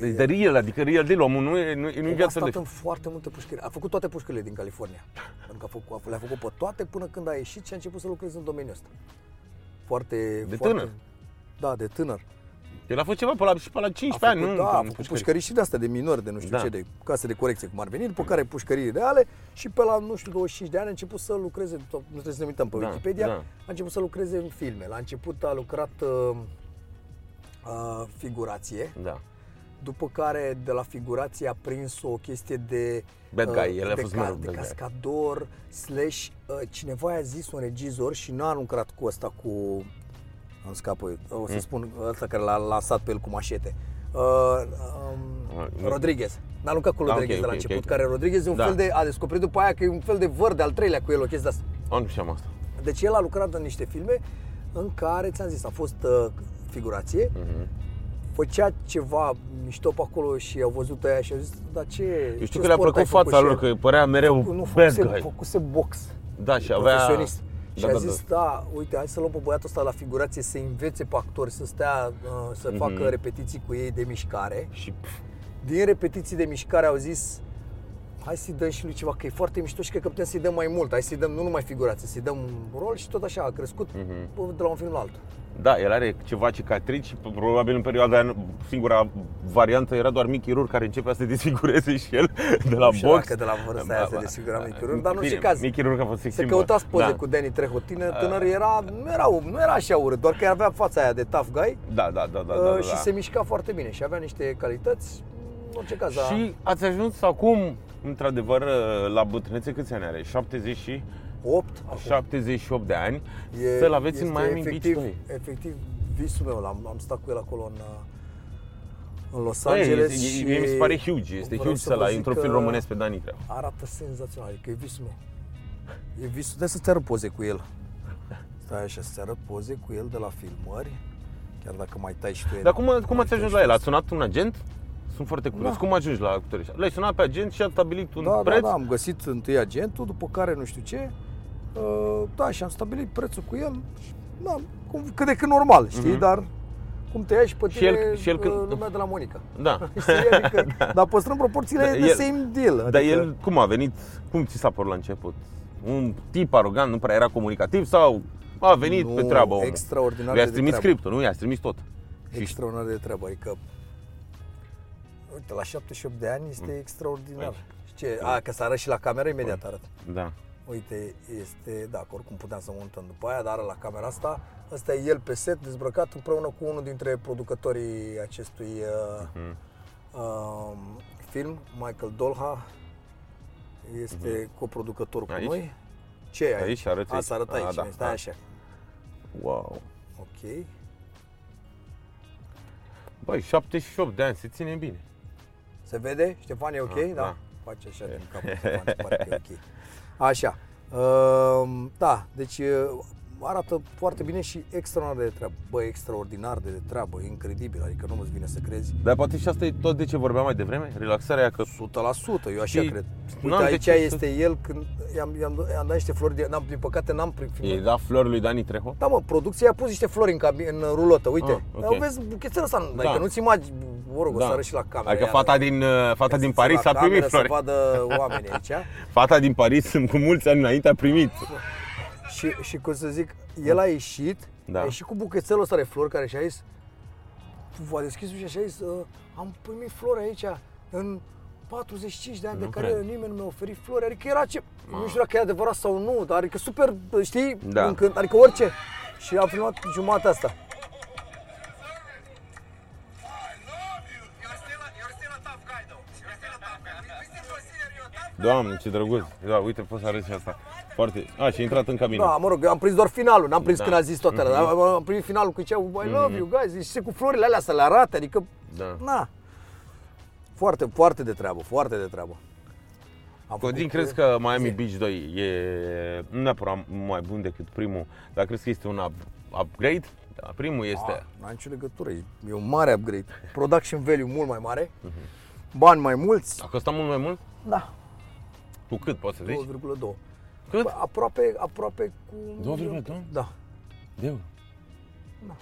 Deci de real, adică real deal, omul nu e, nu, e- nu e a viață stat de... în foarte multe pușcării. A făcut toate pușcările din California. Pentru că a făcut, le-a făcut pe toate până când a ieșit și a început să lucreze în domeniul ăsta. Foarte... De foarte, tânăr. Da, de tânăr. El a făcut ceva pe la, și pe la A 15 ani, făcut, nu? da, în a făcut pușcărie. pușcării și de astea de minori, de nu știu Da. ce, de case de corecție cum ar veni, după care pușcării reale și pe la, nu știu, 25 de ani a început să lucreze, nu trebuie să ne uităm pe Da, Wikipedia, da. a început să lucreze în filme. La început a lucrat uh, uh, figurație, Da. după care de la figurație a prins o chestie de Bad guy, el a de, fost ca, mereu de bad guy. cascador slash uh, cineva a zis un regizor și n-a lucrat cu ăsta cu îmi scapă, o să spun ăsta care l-a lansat pe el cu mașete. Uh, um, Ah, nu. Rodriguez. N-a lucrat cu Ah, ok, Rodriguez de la ok, început, ok. care Rodriguez e un Da. fel de, a descoperit după aia că e un fel de văr de al treilea cu el, o chestie de asta. A, nu știam asta. Deci el a lucrat în niște filme în care, ți-am zis, a fost uh, figurație, Mhm. făcea ceva mișto pe acolo și au văzut aia și au zis, dar ce Eu știu ce că le-a sport plăcut ai făcut fața și lor, el?" că părea mereu nu, bad făcuse, guy. făcuse box. Da, și avea... profesionist. Și Da, a da, zis, da. uite, hai să luăm pe băiatul ăsta la figurație, să învețe pe actori, să stea, uh, să facă Mhm. repetiții cu ei de mișcare. Și pf, Din repetiții de mișcare au zis, hai să-i dăm și lui ceva, că e foarte mișto și cred că putem să-i dăm mai mult. Hai să-i dăm nu numai figurație, să-i dăm un rol și tot așa a crescut Mhm. de la un film la altul. Da, el are ceva cicatrici și probabil în perioada aia singura variantă era doar Mickey Rourke care începea să se desfigureze și el de la Nu știu box. dacă de la vârsta aia se Ba, desfigura ba, Mickey Rourke, dar nu bine, știu caz. Mickey Rourke a fost Se sex căutați symbol. poze da. cu Danny Trejo, tânăr, tânăr era, nu era, nu era așa urât, doar că avea fața aia de tough guy Da, da, da, da, uh, da, da. și se mișca foarte bine și avea niște calități, în orice caz. a- Și ați ajuns acum, într-adevăr, la bătrânețe câți ani are? 70 și 8 acum. 78 de ani. E- Să-l aveți în este Miami efectiv, Beach 2. Efectiv, visul meu, am, am stat cu el acolo în, uh, în Los Băi, Angeles e- și... e- mie mi se pare huge, este vreau huge să să vă la zic într-un că film românesc pe Dani Treau. Arată senzațional, adică e visul meu. E visul, de să-ți arăt poze cu el. Stai așa, să-ți arăt poze cu el de la filmări, chiar dacă mai tai și tu Dar cum, cum mai ați tai ajuns și la tu. el? Ați sunat un agent? Sunt foarte curios. Da. Cum ajungi la actorii ăștia? L-ai sunat pe agent și a stabilit un Da, da, preț? da, am găsit întâi agentul, după care nu știu ce. Uh, da, și am stabilit prețul cu el. Da, cum, cât de cât normal, știi, Mhm. dar cum te ia și pe Și tine el- și el uh, când- lumea de la Monica. Da. *laughs* Știi, adică, *laughs* dar păstrăm proporțiile Da, de el- same deal. Adică, Dar el cum a venit? Cum ți s-a părut la început? Un tip arogant, nu prea era comunicativ sau a venit nu, pe treabă omul? Extraordinar I-ați de trimis treabă. scriptul, nu? I-ați trimis tot. Și Extraordinar de treabă, adică Uite, la 78 de ani este extraordinar. Aici. Și ce? A, că să arăt și la cameră, imediat arăt. Da. Uite, este, da, că oricum puteam să montăm după aia, dar la camera asta, ăsta e el pe set, dezbrăcat împreună cu unul dintre producătorii acestui uh, Mhm. um, film, Michael Dolha, este coproducător cu Mhm. Aici? noi. Ce e Aici arăți A, aici. să arăt A, aici, da, stai da. așa. Wow. Ok. Băi, 78 de ani, se ține bine. Se vede? Ștefan e ok? Da, Da. da. Face așa din capul Ștefan, se pare că e ok. *laughs* Așa. Um, da, deci uh, arată foarte bine și extraordinar de treabă. Bă, extraordinar de treabă, incredibil, adică nu îți vine să crezi. Dar poate și asta e tot de ce vorbeam mai devreme? Relaxarea aia că 100%, eu așa Și cred. n-am Uite, de aici ce să- este el când i-am, i-am, i-am dat niște flori, de, n-am, din păcate n-am prin e da flori lui Dani Trejo. Da, mă, producția a pus niște flori în, cabi- în rulotă, uite. Ah, ok. Vezi buchețelul ăsta, Da. adică nu-ți imagi, mă rog, o să Da. arăt și la cameră. Adică ia, fata da. din, uh, fata din Să Paris la a primit cameră flori. Să vadă oamenii aici. *laughs* Fata din Paris cu mulți ani înainte a primit. Și, și cum să zic, el a ieșit, Da. a ieșit cu buchețelul ăsta de flori care și-a zis, a deschis ușa și a zis, "Uh, am primit flori aici în 45 de ani Nu de carieră, cred. nimeni nu mi-a oferit flori, adică era ce, nu știu dacă e adevărat sau nu, dar adică super, știi, Da. încânt, adică orice. Și a filmat jumătatea asta. I love you. You're still a, you're still a tough guy though. You're still a tough guy. We, we still consider you a tough guy. Doamne, ce drăguț. Da, uite, poți să arăți și asta. Foarte... A, și a intrat în cabină. Da, mă rog, eu am prins doar finalul, n-am prins Da. când a zis toate alea, dar am prins finalul cu ce I love you guys, și cu florile alea să le arate, adică, Da. na. Foarte, foarte de treabă, foarte de treabă. Am Codin, făcut, crezi că Miami zi. Beach 2 e nu neapărat mai bun decât primul, dar crezi că este un up- upgrade? Da, primul este... Ah, n-am nicio legătură, e, e un mare upgrade. *laughs* Production value mult mai mare, Mhm. bani mai mulți. A costat mult mai mult? Da, Cu cât, poți să zici? 2,2. Cât? Bă, Aproape, aproape cu... 2,2? Da. De euro? Da.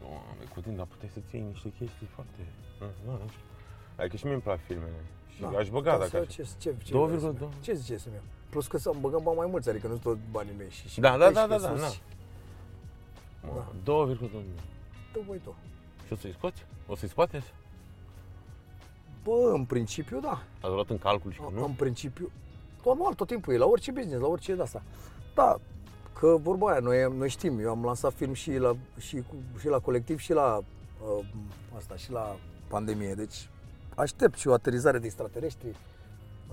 Doamne, Codin, dar puteai să-ți iei niște chestii foarte... Nu, nu, nu știu. Adică și mie îmi plac filmele. Și da. aș băga Da, dacă să- aș... ce, ce, ce, 2,2. Ce zice să-mi iau? Plus că să-mi băgăm bani mai mulți, adică nu tot banii mei. Și, și Da, cu da, tăi da, și da, de da, sus da. și- Mă, Da. 2,2 milioane. Dă voi tu. Și o să-i scoți? O să-i scoateți? Bă, în principiu, da. Ați luat în calcul și că În nu? principiu, normal, tot timpul e la orice business, la orice de asta. Da, că vorba aia, noi, noi știm, eu am lansat film și la, și, cu, și la colectiv și la uh, asta, și la pandemie, deci aștept și o aterizare de extraterestri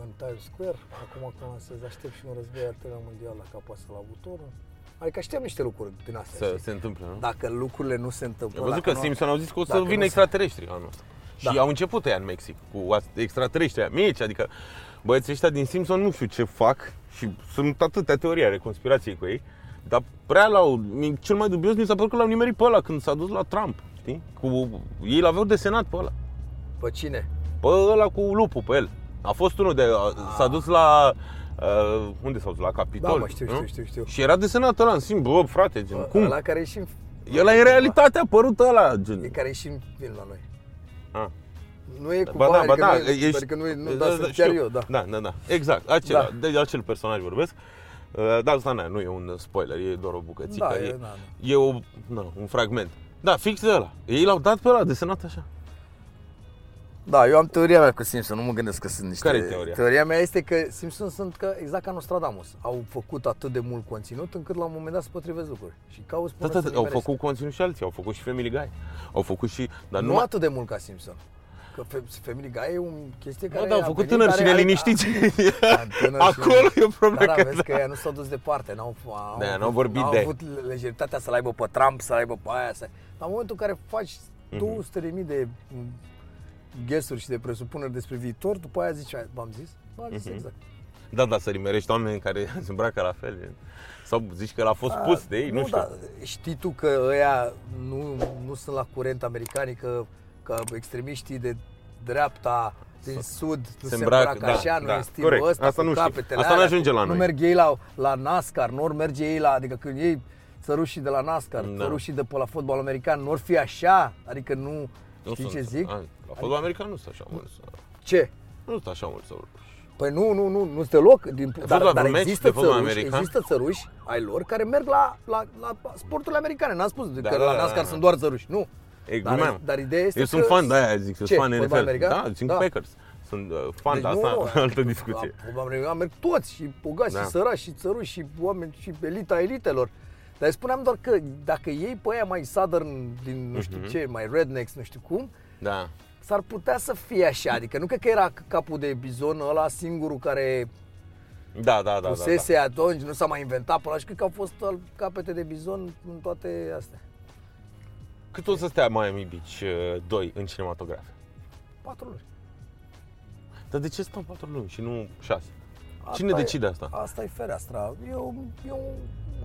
în Times Square, acum că lansez, aștept și un război al treilea mondial la capul ăsta la Butorul. Adică aștept niște lucruri din astea. Să știi? se întâmple, nu? Dacă lucrurile nu se întâmplă. Eu văzut dacă că nu- Simpson au zis că o să dacă vină nu se- extraterestri anul ăsta. Și Da. au început ăia în Mexic cu ast- extraterestri ăia mici, adică băieții ăștia din Simpson nu știu ce fac și sunt atâtea teorii ale conspirației cu ei, dar prea l-au, mi- cel mai dubios mi s-a părut că l-au nimerit pe ăla când s-a dus la Trump, știi? Cu, ei l-aveau desenat pe ăla, Pe cine? pe ăla cu lupul pe el. A fost unul de, a- s-a dus la Uh, unde s-au dus? La Capitol? Da, mă, știu, nu? știu, știu, știu. Și era desenat ăla în simt, bă, frate, gen, cum? La care e și în, El e în realitate a apărut ăla, e gen. care e și în film la noi. Ah. Nu e cu Ba da, bani, ba adică da, nu e, ești... adică nu e, nu, da, da, sunt chiar știu. eu, da. Da, da, da, exact, acela, Da. de acel personaj vorbesc. Uh, Dar asta na, nu e un spoiler, e doar o bucățică, Da, e, e, da, da. e o, na, un fragment. Da, fix de ăla. Ei l-au dat pe ăla, desenat așa. Da, eu am teoria mea cu Simpson, nu mă gândesc că sunt niște... Care e teoria? Teoria mea este că Simpson sunt că, exact ca Nostradamus. Au făcut atât de mult conținut încât la un moment dat se potrivesc lucruri. Și cauți Da, până da, să da, au nimerezi. făcut conținut și alții, au făcut și Family Guy. Au făcut și, dar Nu nu, atât de mult ca Simpson. Că Fe- Family Guy e o chestie care da, da, au a făcut venit, tânări și care are- neliniștiți. *laughs* Da, tânări și- Acolo e o problemă. Da, da, vezi că- că ea nu s-au dus departe, n-au, au, Da, avut- n-au vorbit n-au de- avut lejeritatea să-l aibă pe Trump, să-l aibă pe aia. Să... La momentul în care faci Mhm. 200.000 de mm, guess și de presupuneri despre viitor, după aia zici, "Ai, v-am zis? V-am zis Mhm. exact. Da, da, să rimerești oameni care *laughs* se îmbracă la fel. gen. Sau zici că l-a fost spus de ei, nu, știu. Da, știi tu că ăia nu, nu sunt la curent americanii, că, că extremiștii de dreapta din sud nu se se îmbracă, îmbracă, da, așa, nu da, e stilul corect. ăsta Asta cu nu știu. capetele Asta nu alea, ajunge cu- la Nu noi. merg ei la, la NASCAR, nu ori merge ei la, adică când ei țărușii de la NASCAR, Da. țărușii de pe la fotbal american, nu or fi așa, adică nu, Nu știi sunt- ce zic? A, la fotbal american nu sunt așa mulți. Ce? Nu sunt așa mulți. Păi nu, nu, nu, nu sunt deloc. Din, dar, la dar vreun meci există, de fotbal țăruși, american? există țăruși ai lor care merg la, la, la sporturile americane. N-am spus Da, că da, la da, NASCAR da. sunt doar țăruși. Nu. E, Dar, glumeam. dar ideea este Eu că... sunt fan de aia, zic, sunt Ce? fan Fotbal NFL. american? Da, țin Da. cu Packers. Sunt uh, fan de Deci asta, nu, altă discuție. La fotbal american merg toți, și bogați, Da. și săraci, și țăruși, și oameni, și elita elitelor. Dar îi spuneam doar că dacă iei pe aia mai southern, din nu știu Mhm. ce, mai rednecks, nu știu cum, Da. S-ar putea să fie așa. Adică nu cred că era capul de bizon ăla singurul care Da, da, da, da, da. pusese atunci, nu s-a mai inventat până la și cred că au fost al- capete de bizon în toate astea. Cât o să stea Miami Beach uh, 2 în cinematografe? Patru luni. Dar de ce stau 4 luni și nu 6? Asta Cine e- decide asta? Asta e fereastra. E un, e un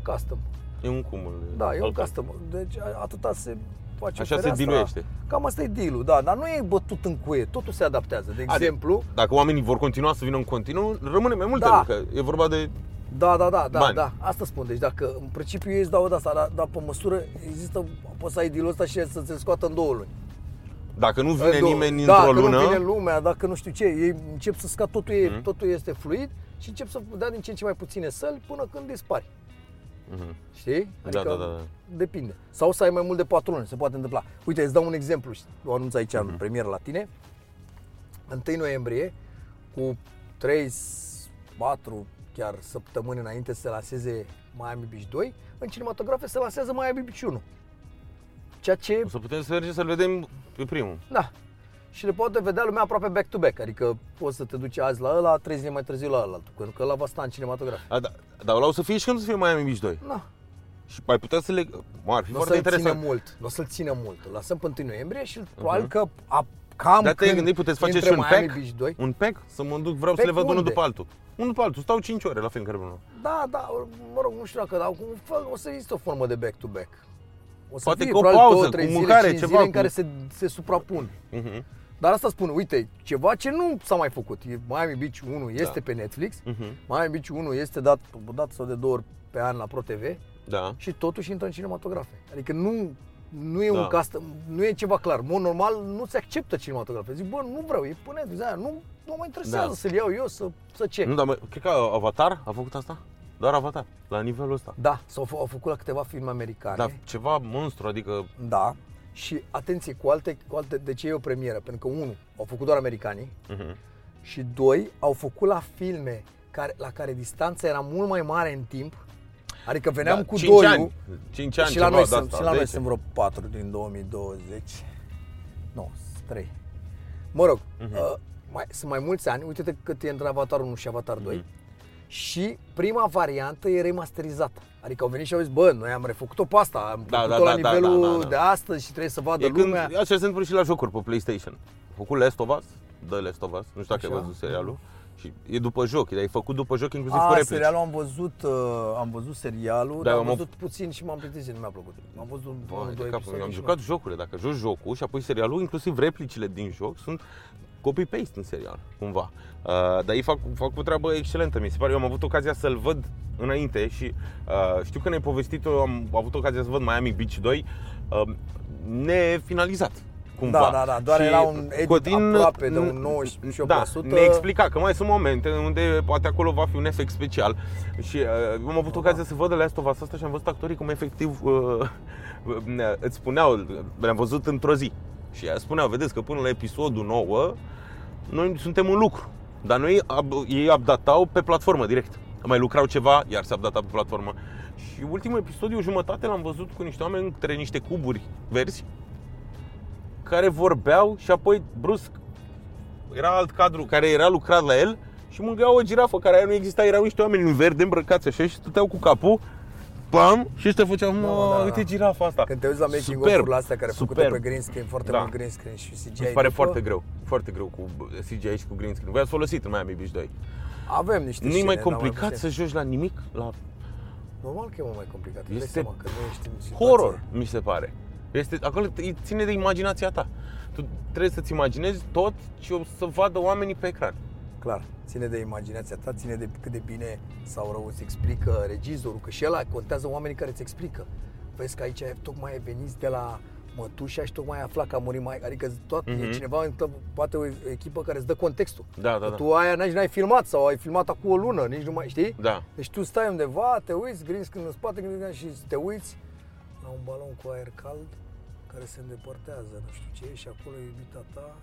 custom. E un cumul. Da, e un al- custom. Deci a- atâta se face Așa se fereastra. diluiește. Cam asta e deal da, dar nu e bătut în cuie, totul se adaptează. De exemplu, Dacă oamenii vor continua să vină în continuu, rămâne mai multă Da. că e vorba de... da, da, da, da, Bani. da, asta spun. Deci dacă în principiu ei îți dau de asta, dar, dar pe măsură există, poți să ai deal ăsta și să se scoată în două luni. Dacă nu vine În două- nimeni da, într-o că lună... nu vine lumea, dacă nu știu ce, ei încep să scadă, totul, e, Mhm. totul este fluid și încep să dea din ce în ce mai puține săli până când dispari. Mhm. Știi? Adică Da, da, da, da. depinde. Sau să ai mai mult de patru luni, se poate întâmpla. Uite, îți dau un exemplu, o anunț aici în premieră la tine. 1 noiembrie, cu 3, 4 chiar săptămâni înainte să se lanseze Miami Beach 2, în cinematografe se lansează Miami Beach 1. Ceea ce, O să putem să mergem să-l vedem pe primul. da, și le poate vedea lumea aproape back-to-back, adică poți să te duci azi la ăla, trei zile mai târziu la ăla, pentru că ăla va sta în cinematograf. A, da, dar ăla o să fie și când o să fie Miami Beach 2. Na, Și mai putea să le... Mă, ar fi nu o foarte să-l țină interesant. mult, nu o să-l țină mult. Îl lăsăm pe 1 noiembrie și probabil că a, cam Dar te-ai când gândit, puteți face intre și un Miami pack? Beach 2. Un pack? Să mă duc, vreau să Pack le văd unul unde? după altul. Unul după altul, stau 5 ore la fiecare unul. Da, da, mă rog, nu știu dacă, dar un fel, o să există o formă de back-to-back. O să Poate fie cu o probabil pauză, două, trei cu zile, mâncare, cinci ceva, zile în cu- care se, se suprapun. Mhm. Dar asta spun, uite, ceva ce nu s-a mai făcut. E- Miami Beach 1 este Da. pe Netflix, Mhm. Miami Beach 1 este dat o dată sau de două ori pe an la Pro TV Da. și totuși intră în cinematografe. Adică nu, nu e Da. un custom, nu e ceva clar. În mod normal nu se acceptă cinematografe. Zic, bă, nu vreau, e pe Netflix, aia, nu, nu mă interesează Da. să-l iau eu, să, să ce. Nu, dar mă, cred că Avatar a făcut asta? Doar Avatar, la nivelul ăsta. Da, s-au fă- au făcut la câteva filme americane. Dar ceva monstru, adică... Da. Și atenție, cu alte, cu alte, de ce e o premieră? Pentru că, unu, au făcut doar americanii Mhm. și doi, au făcut la filme care, la care distanța era mult mai mare în timp. Adică veneam Da, cu cinci doi ani. 5 ani și la ceva noi, de sunt, asta, și la noi 10. sunt vreo 4 din 2020. Nu, 3. Mă rog, Mhm. uh, mai, sunt mai mulți ani. Uite-te cât e între Avatar 1 și Avatar 2. Mhm. Și prima variantă e remasterizată. Adică au venit și au zis, bă, noi am refăcut-o pe asta, am Da, făcut-o da, la da, da, nivelul da, da, da. de astăzi și trebuie să vadă E când, lumea. așa se întâmplă și la jocuri pe PlayStation. A făcut Last of Us, The Last of Us, nu știu dacă ai Așa. văzut serialul. Și e după joc, dar e făcut după joc inclusiv cu A, replici. serialul am văzut, uh, am văzut serialul, Da, dar am am văzut puțin și m-am plictisit, nu mi-a plăcut. Am văzut unul, Vai, de doi capul meu, episoade am și jucat jocurile. Dacă joci jocul și apoi serialul, inclusiv replicile din joc sunt copy-paste în serial, cumva. Uh, dar ei fac, fac o treabă excelentă, mi se pare. Eu am avut ocazia să-l văd înainte și uh, știu că ne-ai povestit, eu am avut ocazia să văd Miami Beach 2 uh, nefinalizat. Cumva. Da, da, da, doar Și era un edit aproape de un 98%. Da, ne explica că mai sunt momente unde poate acolo va fi un efect special și uh, am avut ocazia să văd de Last of Us asta și am văzut actorii cum efectiv uh, uh, *laughs* îți spuneau, le-am văzut într-o zi și spuneau, vedeți că până la episodul 9 noi suntem în lucru, dar noi ab- ei updatau pe platformă direct. Mai lucrau ceva, iar se updata pe platformă. Și ultimul episod, o jumătate l-am văzut cu niște oameni între niște cuburi verzi care vorbeau și apoi brusc era alt cadru care era lucrat la el și mângâia o girafă care aia nu exista, erau niște oameni în verde îmbrăcați așa și stăteau cu capul pam, și ăștia făceau, mă, Da, da, da. uite girafa asta. Când te uiți la making Superb, of-urile astea care făcute superb. pe green screen, foarte Da. mult green screen și CGI. Mi se pare după, foarte greu, foarte greu cu CGI și cu green screen. Voi ați folosit în Miami Beach 2. Avem niște Nu e scene, mai dar complicat puțin. să joci la nimic? La Normal că e mult mai complicat. Îți dai Este seama că nu ești în situație. horror, mi se pare. Este, acolo te- ține de imaginația ta. Tu trebuie să-ți imaginezi tot și o să vadă oamenii pe ecran. Clar, ține de imaginația ta, ține de cât de bine sau rău îți explică regizorul, că și ăla contează oamenii care îți explică. Vezi că aici tocmai ai venit de la mătușa și tocmai ai aflat că a murit mai... Adică tot, mm-hmm. e Mhm. cineva, în tău- poate o echipă care îți dă contextul. Da, da, Că da. Tu aia n-ai, n-ai filmat sau ai filmat acum o lună, nici nu mai știi? Da. Deci tu stai undeva, te uiți, green screen în spate green screen, și te uiți la un balon cu aer cald care se îndepărtează, nu știu ce, și acolo e iubita ta.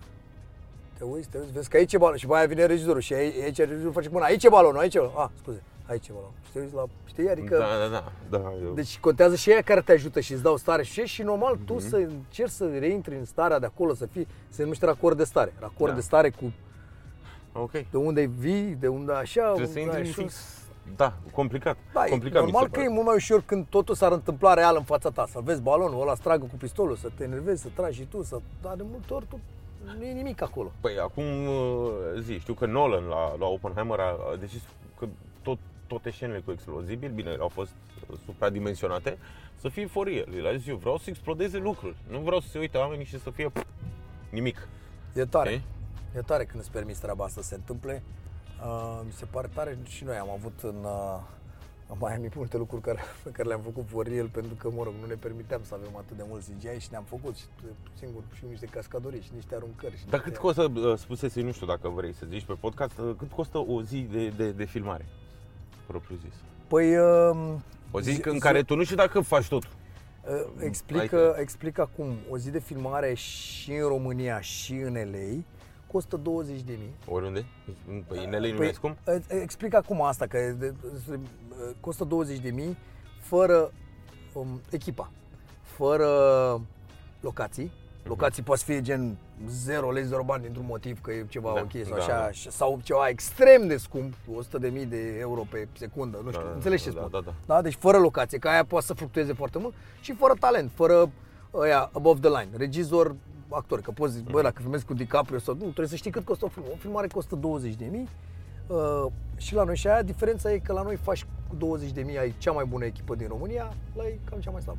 Te uiți, te uiți, vezi că aici e balon și mai aia vine regizorul și aici, aici regizorul face cu mâna, aici e balonul, aici e balonul. Ah, scuze, aici e balonul. Și te uiți la, știi, adică... Da, da, da. da eu... Deci contează și ea care te ajută și îți dau stare și și normal tu Mhm. să încerci să reintri în starea de acolo, să fii, se numește racord de stare. Racord Da. de stare cu Ok. de unde vii, de unde așa, Trebuie să unde intri ai în sus. fix. Da, complicat. Da, complicat e mi normal se că pare. e mult mai ușor când totul s-ar întâmpla real în fața ta. Să vezi balonul ăla, să tragă cu pistolul, să te enervezi, să tragi și tu, să... Dar de multe ori tu nu e nimic acolo. Păi acum uh, zi, știu că Nolan la, la Oppenheimer a a decis că tot, toate scenele cu explozibili, bine, au fost uh, supradimensionate, să fie for real. El a zis, eu vreau să explodeze lucruri. Nu vreau să se uite oamenii și să fie pf, nimic. E tare. Ok? E tare când îți permiți treaba asta să se întâmple. Uh, mi se pare tare și noi am avut în, uh, în Miami multe lucruri care, pe care le-am făcut for real pentru că, mă rog, nu ne permiteam să avem atât de mult CGI și ne-am făcut și tu singur și niște cascadoriți și niște aruncări. Și Dar niște... cât costă, uh, spusese, nu știu dacă vrei să zici pe podcast, uh, cât costă o zi de, de, de filmare? Propriu zis. Păi, uh, O zi zi- în zi- care tu nu știu dacă faci totul. Uh, Explică, Adică- explică acum, o zi de filmare și în România și în LA costă 20 de mii. Oriunde? Păi în LA nu mai scump? Explic acum asta, că de, de, costă 20 de mii fără um, echipa, fără locații. Locații poate fi gen 0 lei, 0 bani dintr-un motiv că e ceva Da, ok sau da, așa, da. și- sau ceva extrem de scump, 100 de mii de euro pe secundă, nu știu, Da, da, înțelegi ce da, spun? da, da. da? Deci fără locație, că aia poate să fluctueze foarte mult și fără talent, fără ăia above the line, regizor, actor, că poți zici, bă, dacă filmezi cu DiCaprio sau nu, trebuie să știi cât costă o filmare. O filmare costă 20 de mii uh, și la noi și aia diferența e că la noi faci cu 20 de mii ai cea mai bună echipă din România, la ei cam cea mai slabă.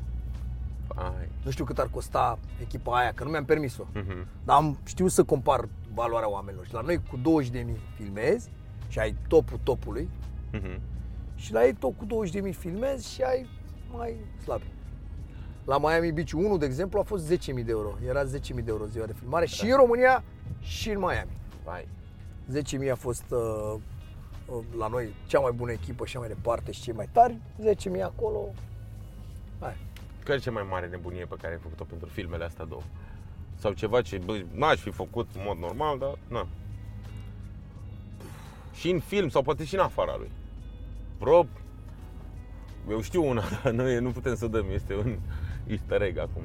Ai. Nu știu cât ar costa echipa aia, că nu mi-am permis-o. Mhm. Dar am știu să compar valoarea oamenilor. Și la noi cu 20 de mii filmezi și ai topul topului Mhm. și la ei tot cu 20 de mii filmezi și ai mai slabi. La Miami Beach 1, de exemplu, a fost 10.000 de euro. Era 10.000 de euro ziua de filmare și în România și în Miami. Vai. 10.000 a fost uh, uh, la noi cea mai bună echipă și așa mai departe și cei mai tari. 10.000 acolo. Hai. Care e cea mai mare nebunie pe care ai făcut-o pentru filmele astea două? Sau ceva ce bă, n-aș fi făcut în mod normal, dar na. Și în film sau poate și în afara lui. Bro, eu știu una, dar *laughs* nu, e- nu putem să dăm, este un easter egg acum.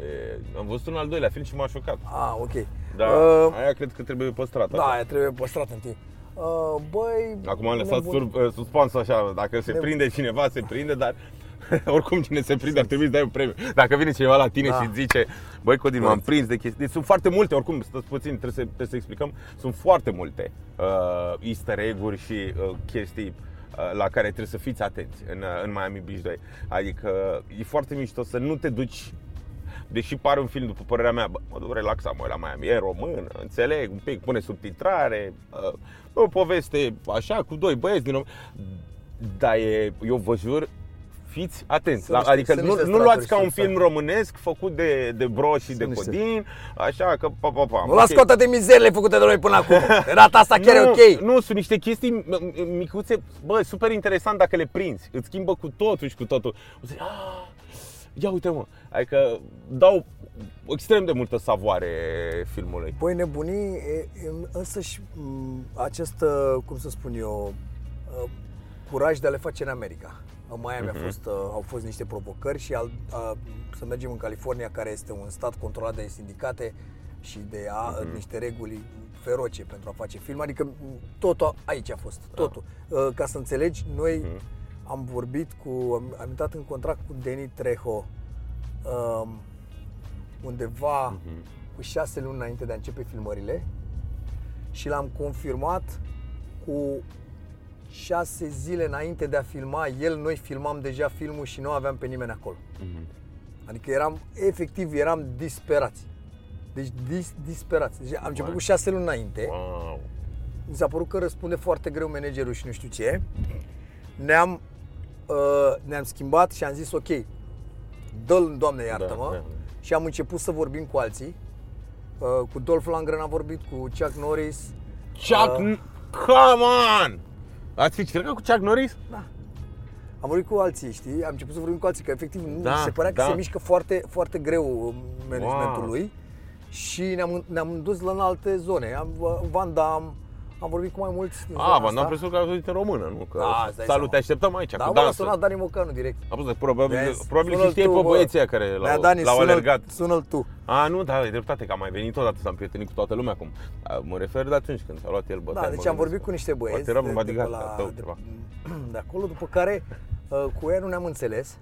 E, am văzut un al doilea film și m-a șocat. Ah, ok. Da, Uh, aia cred că trebuie păstrată. da, aia trebuie păstrat în timp. Uh, băi... Acum am lăsat nebun- sur, suspans așa, dacă se Nebun. prinde cineva, se prinde, dar *laughs* oricum cine se prinde ar trebui să dai un premiu. Dacă vine cineva la tine Da. și îți zice, băi Codin, m-am prins de chestii. Deci sunt foarte multe, oricum, stați puțin, trebuie să, trebuie să explicăm, sunt foarte multe uh, easter egg-uri și uh, chestii uh, la care trebuie să fiți atenți în, uh, în Miami Beach 2. Adică e foarte mișto să nu te duci Deși pare un film, după părerea mea, bă, mă duc relaxat, mă uit la Miami, e român, înțeleg un pic, pune subtitrare, uh, o poveste așa, cu doi băieți din Rom- Dar e, eu vă jur, fiți atenți. Sunt La, niște- adică sunt nu, niște nu luați straturi ca un și film românesc făcut de, de Bro și de niște- Codin, așa că pa, pa, pa. Nu las ok. cotă de mizerile făcute de noi până acum. *laughs* De data asta chiar e nu, ok. Nu, sunt niște chestii m- m- micuțe, bă, super interesant dacă le prinzi. Îți schimbă cu totul și cu totul. O să zici, "Ah, ia uite mă, adică dau extrem de multă savoare filmului. Păi nebunii, e- e însăși m, acest, uh, cum să spun eu, uh, curaj de a le face în America. În Miami Mhm. a fost, uh, au fost niște provocări și al, a, să mergem în California, care este un stat controlat de sindicate și de a, Mhm. niște reguli feroce pentru a face film. Adică m, totul a- aici a fost, totul. Uh, Ca să înțelegi, noi Mhm. am vorbit cu, am, am intrat în contract cu Danny Trejo um, undeva Mhm. cu șase luni înainte de a începe filmările și l-am confirmat cu șase zile înainte de a filma el, noi filmam deja filmul și nu aveam pe nimeni acolo. Mhm. Adică eram, efectiv, eram disperați. Deci dis, disperați. Deci am început Wow. cu șase luni înainte. Wow. Mi s-a părut că răspunde foarte greu managerul și nu știu ce. Ne-am, uh, ne-am schimbat și am zis ok, dă-l, Doamne iartă-mă. Da, da. Și am început să vorbim cu alții. Uh, cu Dolph Lundgren am vorbit, cu Chuck Norris. Chuck, Uh, come on! Ați fi cercat cu Chuck Norris? Da. Am vorbit cu alții, știi? Am început să vorbim cu alții, că efectiv nu, Da, se părea că da. se mișcă foarte, foarte greu uh, managementul Wow. lui. Și ne-am, ne-am dus la în alte zone. Am, uh, Van Damme, am vorbit cu mai mulți din zona A, v-am asta. dat impresia că a auzit în română, nu? Că Da, îți dai salut, seama. te așteptăm aici, Da, cu mă, a dansă. sunat Dani Mocanu direct. A pus, probabil, Vezi? probabil Sună-l și știai tu, pe bă. băieții aia care Nea, l-au, Dani, l-au sună-l- alergat. Sună-l tu. A, nu, da, e dreptate, că am mai venit odată, s-am prietenit cu toată lumea acum. A, Mă refer de atunci când s-a luat el bătaie. Da, mă deci am gândesc vorbit că- cu niște băieți Poate era de, un de, bodyguard pe al la, tău, de, ceva. de acolo, după care uh, cu ea nu ne-am înțeles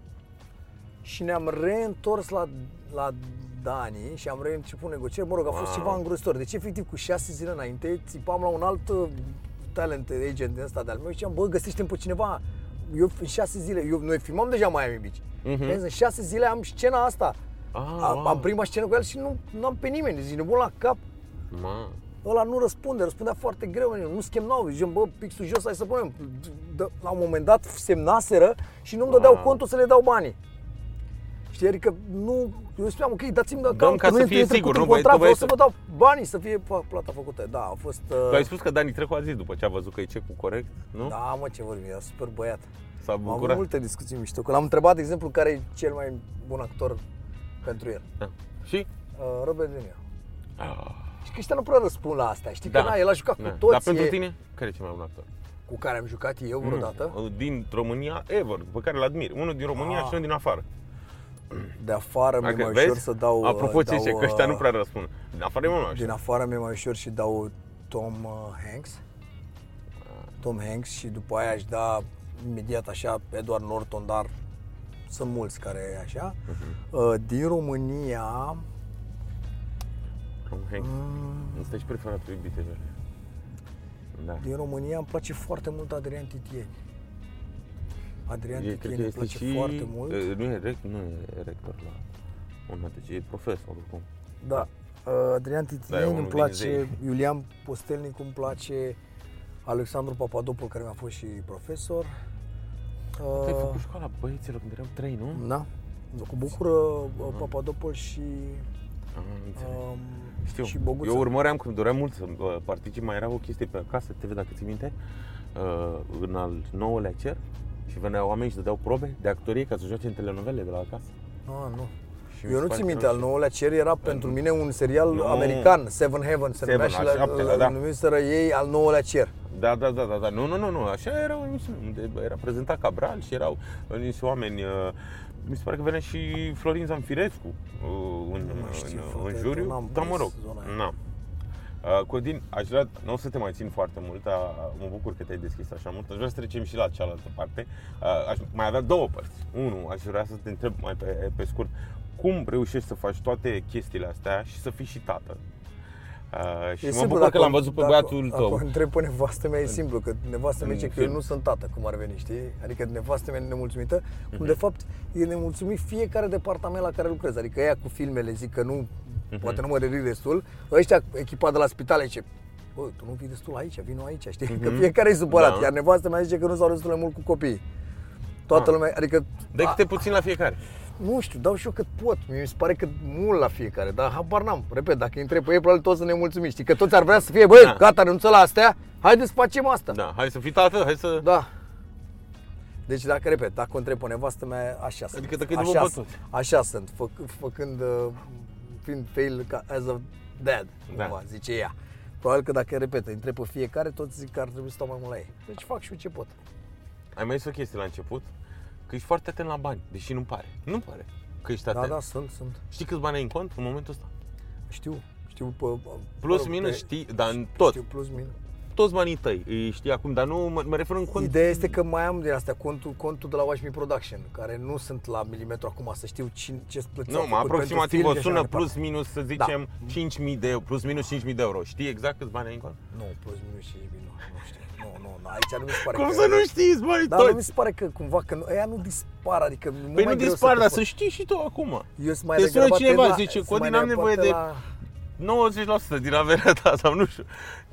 și ne-am reîntors la, la Dani și am reînceput negocieri. Mă rog, a fost Wow. ceva îngrozitor. Deci, efectiv, cu șase zile înainte, țipam la un alt uh, talent agent din ăsta de-al meu și ziceam, bă, găsește-mi pe cineva. Eu în șase zile, eu, noi filmam deja Miami Beach. Mhm. Mm-hmm. În șase zile am scena asta. Ah, am, wow. am prima scenă cu el și nu, nu am pe nimeni. Zic, nebun la cap. Ma. Ăla nu răspunde, răspundea foarte greu, nu schemnau, zicem, bă, pixul jos, hai să punem. D- La un moment dat semnaseră și nu-mi dădeau Wow. contul să le dau banii. Știi, adică nu, eu spuneam, ok, dați-mi de Dăm ca că să nu fie e trecut sigur, în nu, băi, contract, tu vreau băi, să vă dau banii să fie pa- plata făcută. Da, a fost... Tu ai Uh, spus că Dani Trecu a zis după ce a văzut că e cecul corect, nu? da, mă, ce vorbim, era super băiat. S-a Am avut bucurat. multe discuții mișto, că l-am întrebat, de exemplu, care e cel mai bun actor pentru el. Da. Și? Uh, Robert De Niro. Ah, Și că ăștia nu prea răspund la asta, știi Da. că na, el a jucat da. cu toți. Dar pentru e- tine, care e cel mai bun actor? Cu care am jucat eu vreodată. Nu, din România, ever, pe care îl admir. Unul din România Ah. și unul din afară. De afară mi-e Dacă mai vezi? ușor să dau... Apropo ce dau, zice, că ăștia uh, nu prea răspund. Din afară e mult mai Din ușor. afară mi-e mai ușor și dau Tom uh, Hanks. Tom Hanks și după aia aș da imediat așa Edward Norton, dar sunt mulți care e așa. Mhm. Uh, Din România, Tom Hanks. mm, Ăsta e și preferatul iubitelor. Da. din România îmi place foarte mult Adrian Titieni. Adrian E, cred Titieni că îmi este place și... foarte mult. e, Nu e, rec, nu e rector la un deci e profesor oricum. Da. Uh, Adrian Da, e Titieni unul îmi din place, zei. *laughs* Iulian Postelnic îmi place, Alexandru Papadopoulos care mi-a fost și profesor. Tu ai Uh, făcut școala băieților când eram trei, nu? Da. Cu bucură uh, Papadopoulos și, Ah, înțeleg. um, Știu. și Boguța. Eu urmăream când doream mult să uh, particip, mai era o chestie pe acasă, TV dacă ți minte, uh, în al nouălea cer și veneau oameni și dădeau probe de actorie ca să joace în telenovele de la acasă. Ah, nu. Și mi Eu se nu pare țin că minte, erau al și- nouălea cer era pentru mine un serial Nu. american, Seven Heaven se Seven, numea și al la, șaptelea, la, da. numiseră ei al nouălea cer. Da, da, da, da, da. Nu, nu, nu, nu. Așa era o emisiune unde era prezentat Cabral și erau uh, niște oameni uh, mi se pare că venea și Florin Zanfirescu uh, în, Nu mai știu, în, frate, în juriu. n-am Da, mă prins rog. zona aia. Na. Uh, Codin, aș vrea, nu o să te mai țin foarte mult, a, mă bucur că te-ai deschis așa mult, aș vrea să trecem și la cealaltă parte. Uh, aș mai avea două părți. Unu, aș vrea să te întreb mai pe, pe scurt, cum reușești să faci toate chestiile astea și să fii și tată? Uh, și E mă simplu, bucur că dacă- l-am văzut pe dacă- băiatul dacă tău. o întreb pe nevastă mea, e simplu, că nevastă mea În zice că eu film. nu sunt tată, cum ar veni, știi? Adică nevastă mea e nemulțumită, Mhm. cum de fapt e nemulțumit fiecare departament la care lucrez. Adică ea cu filmele zic că nu, Mhm. poate nu mă ridic destul, ăștia, echipa de la spital, zice, bă, tu nu vii destul aici, vino aici, știi? Că fiecare e supărat, Da. iar nevastă mea zice că nu s-au destul de mult cu copiii. Toată Ah. lumea, adică Dă câte puțin la fiecare. Nu știu, dau și eu cât pot. Mi se pare că mult la fiecare, dar habar n-am. Repet, dacă îi întreb pe ei, probabil toți sunt nemulțumiți. Știi că toți ar vrea să fie, băi, Da. gata, renunță la astea, haideți să facem asta. Da, hai să fii tată, hai să... Da. Deci dacă, repet, dacă o întreb pe nevastă mea, așa sunt. Adică dacă e după așa, bătut. așa sunt, făc, făcând, uh, fiind fail ca as a dad, Da. cumva, zice ea. Probabil că dacă, repet, îi întreb pe fiecare, toți zic că ar trebui să stau mai mult la ei. Deci fac și eu ce pot. Ai mai zis o chestie la început, că ești foarte atent la bani, deși nu pare. Nu pare că ești Da, atent. da, sunt, sunt. Știi câți bani ai în cont în momentul ăsta? Știu, știu pe... Plus, mă rog, minus, pe- știi, dar în tot. Știu plus, minus. Toți banii tăi, îi știi acum, dar nu mă, mă refer în cont. Ideea este că mai am din astea contul, contul de la Watch Me Production, care nu sunt la milimetru acum să știu cine, ce plăți Nu, au mă, făcut aproximativ pentru o film și sună așa mai plus minus, să zicem, 5.000 de euro, plus minus 5.000 de euro. Știi exact câți bani ai în cont? departe. Nu, plus minus și nu, nu știu. Nu, nu, nu, aici nu mi se pare Cum că... să nu știți banii Dar nu mi toți? se pare că cumva că nu- ăia nu dispar, adică nu Păi mai nu greu dispar, te dar pot- să știi și tu acum. Eu sunt mai Te sună degrabă cineva, atent la- zice, sunt Codin, mai am degrabă nevoie de la- 90% din averea ta sau nu știu.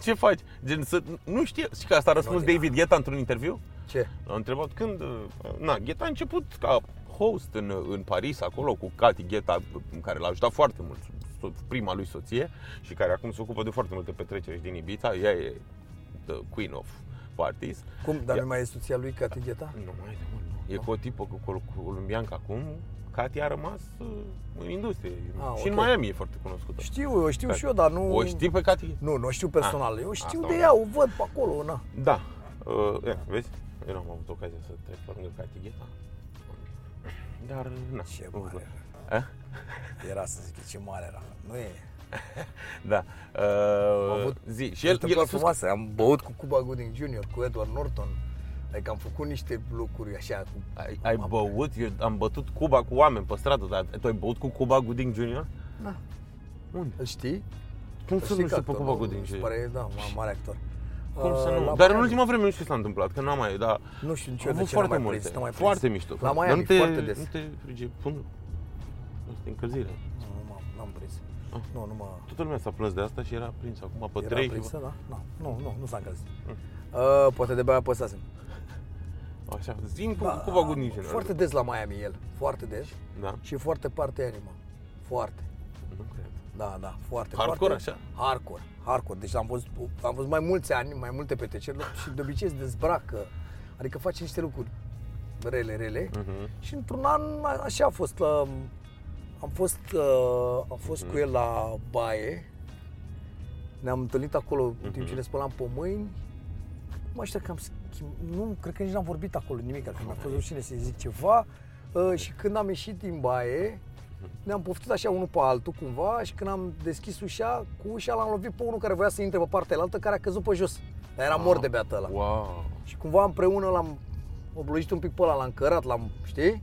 Ce faci? Gen, să, nu știu, știi că asta a răspuns Nu, din- David Guetta într-un interviu? Ce? L-a întrebat când, uh, na, Gheta a început ca host în, în Paris, acolo cu Cati Gheta, care l-a ajutat foarte mult, so- prima lui soție și care acum se ocupă de foarte multe petreceri din Ibiza, ea e the queen of parties. Cum? Dar Ia- nu mai e soția lui Cati Gheta? Nu mai e de mult, nu. E cu o tipă cu col- colombiancă acum, Cati a rămas uh, în industrie Ah, și în ok. Miami e foarte cunoscută. Știu, o știu și eu, dar nu... O știi pe Cati? Nu, nu o știu personal. Ah, Eu știu asta de mă ea, o văd pe acolo, na. Da. Uh, ia, vezi? Eu n-am avut ocazia să trec pe lângă Cati Gheta. Dar, na. Ce nu mare văd. A? Era să zic ce mare era. Nu e. *laughs* Da. Am Uh, avut zi. Și el, el a el spus că, frumoasă. Am băut cu Cuba Gooding Jr., cu Edward Norton. Adică am făcut niște lucruri așa cu... ai, ai băut, eu am bătut Cuba cu oameni pe stradă, dar tu ai băut cu Cuba Gooding Jr.? Da. Unde? Îl știi? Cum Îl să nu știi știu ca pe actor, Cuba nu? Gooding Mi se Jr.? pare, da, ma- mare actor. Cum să Uh, nu? la Dar în Miami. ultima vreme nu știu ce s-a întâmplat, că n-am mai, dar Nu știu nici am eu de avut ce n-am foarte mai multe. prins, n-am mai prins. Foarte mișto. La Dar Miami, nu te, foarte des. Nu te frige până. Asta e încălzire. Nu, nu m-am, n-am prins. Ah. Nu, nu mă... Toată lumea s-a plâns de asta și era prins acum pe Era trei. prinsă, da? Nu, nu, nu, nu s-a încălzit. Mm. Uh, poate de-abia apăsasem. Așa, zim cu Da, Cuba Gooding Jr. Foarte des la Miami el, foarte des. Da? Și foarte parte animă. Foarte. Nu cred. Da, da, foarte. Hardcore, foarte, așa? Hardcore, hardcore. Deci am văzut, am văzut mai mulți ani, mai multe petreceri și de obicei se dezbracă. Adică face niște lucruri rele, rele. Mhm. Și într-un an a- așa a fost la... Am fost, uh, am fost Mhm. cu el la baie. Ne-am întâlnit acolo în timp Mhm. ce ne spălam pe mâini. Nu mai știu că am schimb... Nu, cred că nici n-am vorbit acolo nimic, că mi-a fost rușine să-i zic ceva. Uh, și când am ieșit din baie, ne-am poftit așa unul pe altul cumva și când am deschis ușa, cu ușa l-am lovit pe unul care voia să intre pe partea altă, care a căzut pe jos. Dar era mort de beat ăla. Wow. Și cumva împreună l-am oblogit un pic pe ăla, l-am cărat, l-am, știi?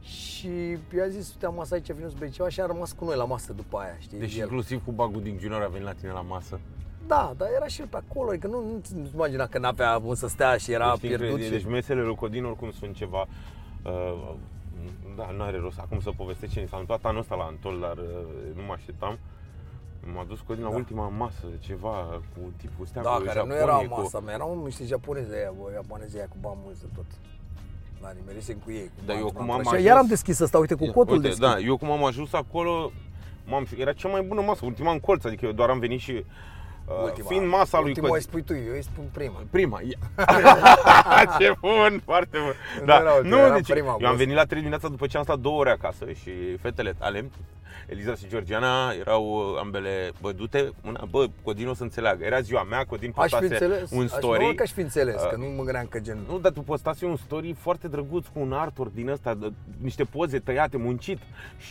Și i-a zis, uite, am masă aici, vin să bei ceva și a rămas cu noi la masă după aia, știi? Deci El. inclusiv Cuba Gooding Jr. a venit la tine la masă. Da, dar era și el pe acolo, adică nu, nu, nu imagina că n-avea avut să stea și era deci, pierdut. incredibil. Și... Deci mesele lui Codin oricum sunt ceva... Uh, da, nu are rost acum să povestesc ce ni s-a întâmplat anul ăsta la Antol, dar uh, nu mă așteptam. M-a dus Codin la Da. ultima masă, ceva cu tipul ăsta Da, cu care nu Japonie, era cu... masa mea, erau niște japonezi aia, bă, japonezi aia cu bani mulți de tot. Da, nimerisem cu ei. Cu Dar eu bani, cum m-am am trăit. Și ajuns- Iar am deschis asta, uite, cu cotul Uite, deschis. da, eu cum am ajuns acolo, m-am, era cea mai bună masă, ultima în colț, adică eu doar am venit și uh, Ultima, fiind masa lui ultima o Codin. spui tu, eu îi spun prima. Prima. ia. *laughs* Ce bun, foarte bun. Nu Da, era ultima, nu, era deci, prima, eu am boss. venit la 3 dimineața după ce am stat două ore acasă și fetele tale, Eliza și Georgiana, erau uh, ambele bădute. Una, bă, Codin o să înțeleagă. Era ziua mea, Codin Aș fi postase înțeles, un aș, story. nu că aș fi înțeles, Uh, că nu mă gândeam că gen... Nu, dar tu postase un story foarte drăguț cu un artwork din ăsta, de, niște poze tăiate, muncit.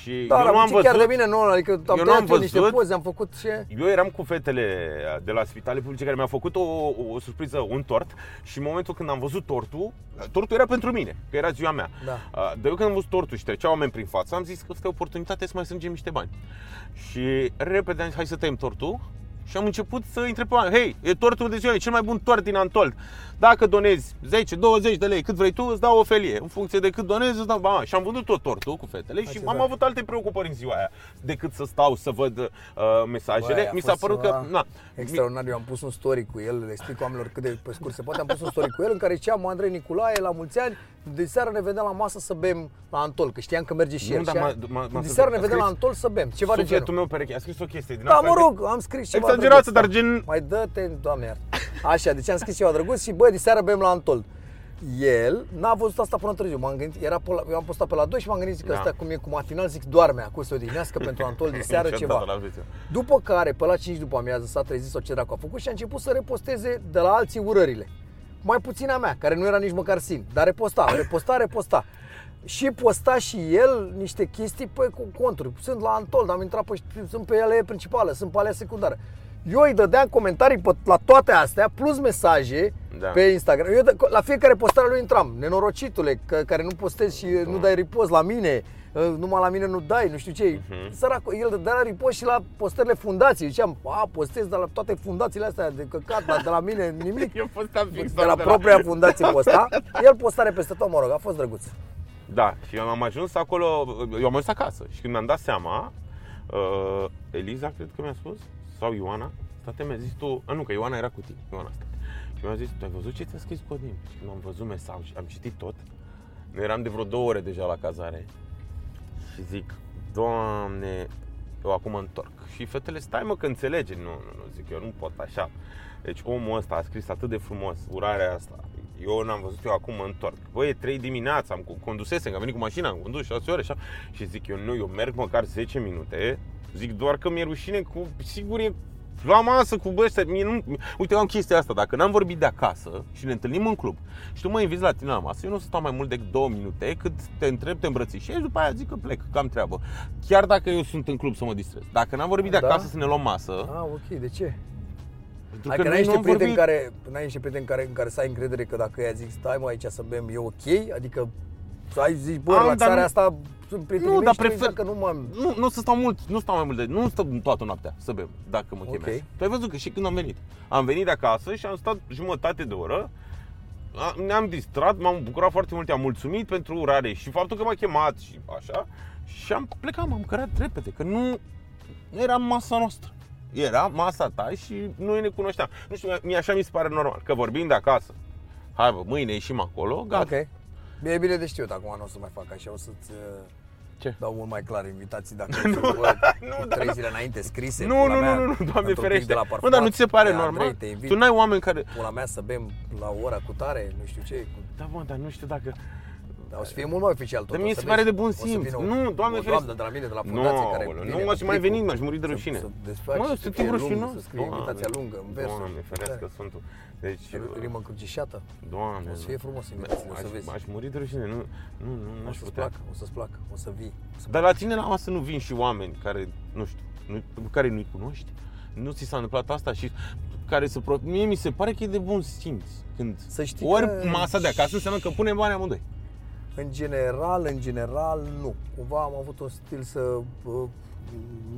Și Da, eu nu am am văzut. chiar de bine, nu, adică am Eu tăiat nu am eu niște văzut. poze, am făcut și... Eu eram cu fetele de la spitale publice care mi-au făcut o, o, o surpriză, un tort și în momentul când am văzut tortul, tortul era pentru mine, că era ziua mea. Da. Uh, Dar eu când am văzut tortul și treceau oameni prin față, am zis că asta e o oportunitate să mai strângem niște bani. Și repede am zis, hai să tăiem tortul Și am început să întreb pe oameni, hei, e tortul de ziua, e cel mai bun tort din Antold. Dacă donezi 10, 20 de lei, cât vrei tu, îți dau o felie. În funcție de cât donezi, îți dau bani. Și am vândut tot tortul cu fetele și ce am tare. avut alte preocupări în ziua aia decât să stau să văd uh, mesajele. Băi, a Mi s-a fost părut ceva că, na, Extraordinar, eu am pus un story cu el, le explic oamenilor cât de pe scurt se poate, am pus un story cu el în care ziceam Andrei Nicolae la mulți ani, de seară ne vedem la masă să bem la Antol, că știam că merge și Nu, el. dar și m-a- a- m-a- m-a de scris- seară ne a vedem la scris Antol să bem, ceva de sufletul genul. meu pereche a scris o chestie din Da, asta mă de- rog, am scris ceva Exagerată, drăguț, dar da. gen- Mai dă-te, doamne iartă. Așa, deci am scris ceva drăguț și bă, de seară bem la Antol. El n-a văzut asta până târziu. M-am gândit, era pe la, eu am postat pe la 2 și m-am gândit că Da. ăsta cum e cu matinal, zic doarme acum să odihnească pentru Antol de *laughs* seară Niciodată ceva. la viață. După care, pe la 5 după amiază, s-a trezit sau ce dracu a făcut și a început să reposteze de la alții urările. Mai puțin a mea, care nu era nici măcar sin, dar reposta, reposta, reposta. Și posta și el niște chestii pe cu conturi. Sunt la Antol, am intrat pe, sunt pe alea principală, sunt pe alea secundară. Eu îi dădeam comentarii pe, la toate astea, plus mesaje Da. pe Instagram. Eu dă- la fiecare postare lui intram, nenorocitule, că, care nu postezi și nu dai repost la mine, uh, numai la mine nu dai, nu știu ce. Mhm. Săracul, el dădea repost și la postările fundației. Ziceam, a, postez de la toate fundațiile astea de căcat, dar de la mine nimic. *laughs* Eu postam fix De la propria fundație posta. El postare peste tot, mă rog, a fost drăguț. Da, și eu am ajuns acolo, eu am ajuns acasă și când mi-am dat seama, uh, Eliza, cred că mi-a spus, sau Ioana, state mi-a zis tu, a, nu, că Ioana era cu tine, Ioana state. Și mi-a zis, tu ai văzut ce ți-a scris Codin? Și când am văzut mesaj, am citit tot, noi eram de vreo două ore deja la cazare și zic, Doamne, eu acum mă întorc. Și fetele, stai mă că înțelege. Nu, nu, nu, zic, eu nu pot așa. Deci omul ăsta a scris atât de frumos urarea asta. Eu n-am văzut, eu acum mă întorc. Băi, e 3 dimineața, am condusesem, că am venit cu mașina, am condus 6 ore așa. Și zic eu, nu, eu merg măcar 10 minute. Zic doar că mi-e rușine cu, sigur e la masă cu băștia, mie nu, uite, eu am chestia asta, dacă n-am vorbit de acasă și ne întâlnim în club și tu mă inviți la tine la masă, eu nu o să stau mai mult decât două minute cât te întreb, te îmbrățișezi, după aia zic că plec, că am treabă. Chiar dacă eu sunt în club să mă distrez. Dacă n-am vorbit de Da? acasă să ne luăm masă, Ah, ok, de ce? pentru Hai că că noi n-ai nu niște am prieteni vorbit. care, n-ai niște prieteni care, în care să ai încredere că dacă ea zic stai mă aici să bem, e ok? Adică să ai zici, bă, Am, relaxarea dar nu- asta sunt prietenii Nu, mei dar și tu îi prefer- zici că nu mă... Nu, nu o să stau mult, nu stau mai mult de, nu stau toată noaptea să bem, dacă mă Ok. chemează. Tu ai văzut că și când am venit. Am venit de acasă și am stat jumătate de oră, a- ne-am distrat, m-am bucurat foarte mult, am mulțumit pentru urare și faptul că m-a chemat și așa. Și am plecat, m-am cărat repede, că nu, nu era masa noastră. Era masa ta și noi ne cunoșteam. Nu știu, mie așa mi se pare normal, că vorbim de acasă. Hai bă, mâine ieșim acolo, gata. Ok. Bine, bine de știut, acum nu o să mai fac așa, o să-ți uh, Ce? dau mult mai clar invitații dacă *laughs* nu, bă, cu trei zile înainte scrise. Nu, pula nu, mea, nu, nu, nu, doamne într-un pic ferește. De la Mă, parfumat, dar nu ți se pare de normal? Andrei, te invit, tu n-ai oameni care... pula mea să bem la ora cu tare, nu știu ce, cu Da, mă, dar nu știu dacă... Dar o să fie mult mai oficial tot. Dar o mie să se pare vezi. de bun O să simț. vină o- Nu, doamne o ferește. doamnă de la mine, de la fundație, care Nu, vine nu cu aș mai tricou, veni, m-aș muri de să- rușine. Să desfaci, Mă, să să fie fie lung, rușinos. să scrie invitația lungă, în versuri. Doamne, ferească Sfântul. Deci, Rimă încrucișată. Doamne. O să fie frumos invitația, o să aș, vezi. aș muri de rușine, nu, nu, nu, O n-aș să-ți putea. placă, o să-ți placă, o să vii. O să Dar la tine la masă nu vin și oameni care, nu știu, nu, pe care nu-i cunoști. Nu ți s-a întâmplat asta și care să pro... Mie mi se pare că e de bun simț. Când Să știi ori că- masa de acasă înseamnă că punem bani amândoi. În general, în general, nu. Cumva am avut un stil să, uh,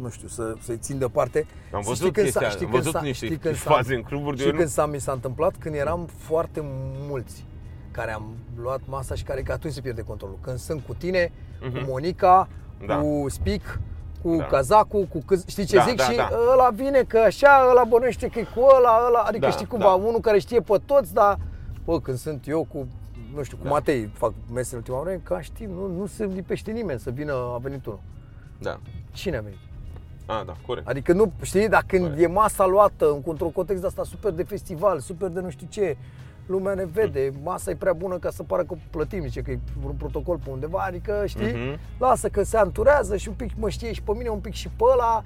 nu știu, să, să-i țin deoparte. Am Să văzut știi când chestia, s-a- știi am când văzut s-a- niște știi când s-a- faze în cluburi de Și eu nu- când s-a, mi s-a întâmplat, când eram foarte mulți care am luat masa și care că atunci se pierde controlul. Când sunt cu tine, Mhm. cu Monica, Da. cu Spic, cu Da. Cazacu, cu câți, știi ce Da, zic? da, și da. ăla vine că așa, ăla bănuiește că e cu ăla, ăla, adică Da, știi cumva, da. unul care știe pe toți, dar bă, când sunt eu cu nu știu, cu Da. Matei fac mese în ultima vreme, ca știi, nu, nu se lipește nimeni să vină, a venit unul. Da. Cine a venit? A, da, corect. Adică nu, știi, dacă când Corect. e masa luată în- într-un context de asta super de festival, super de nu știu ce, lumea ne vede, masa e prea bună ca să pară că plătim, zice că e un protocol pe undeva, adică știi, Mhm. lasă că se anturează și un pic mă știe și pe mine, un pic și pe ăla,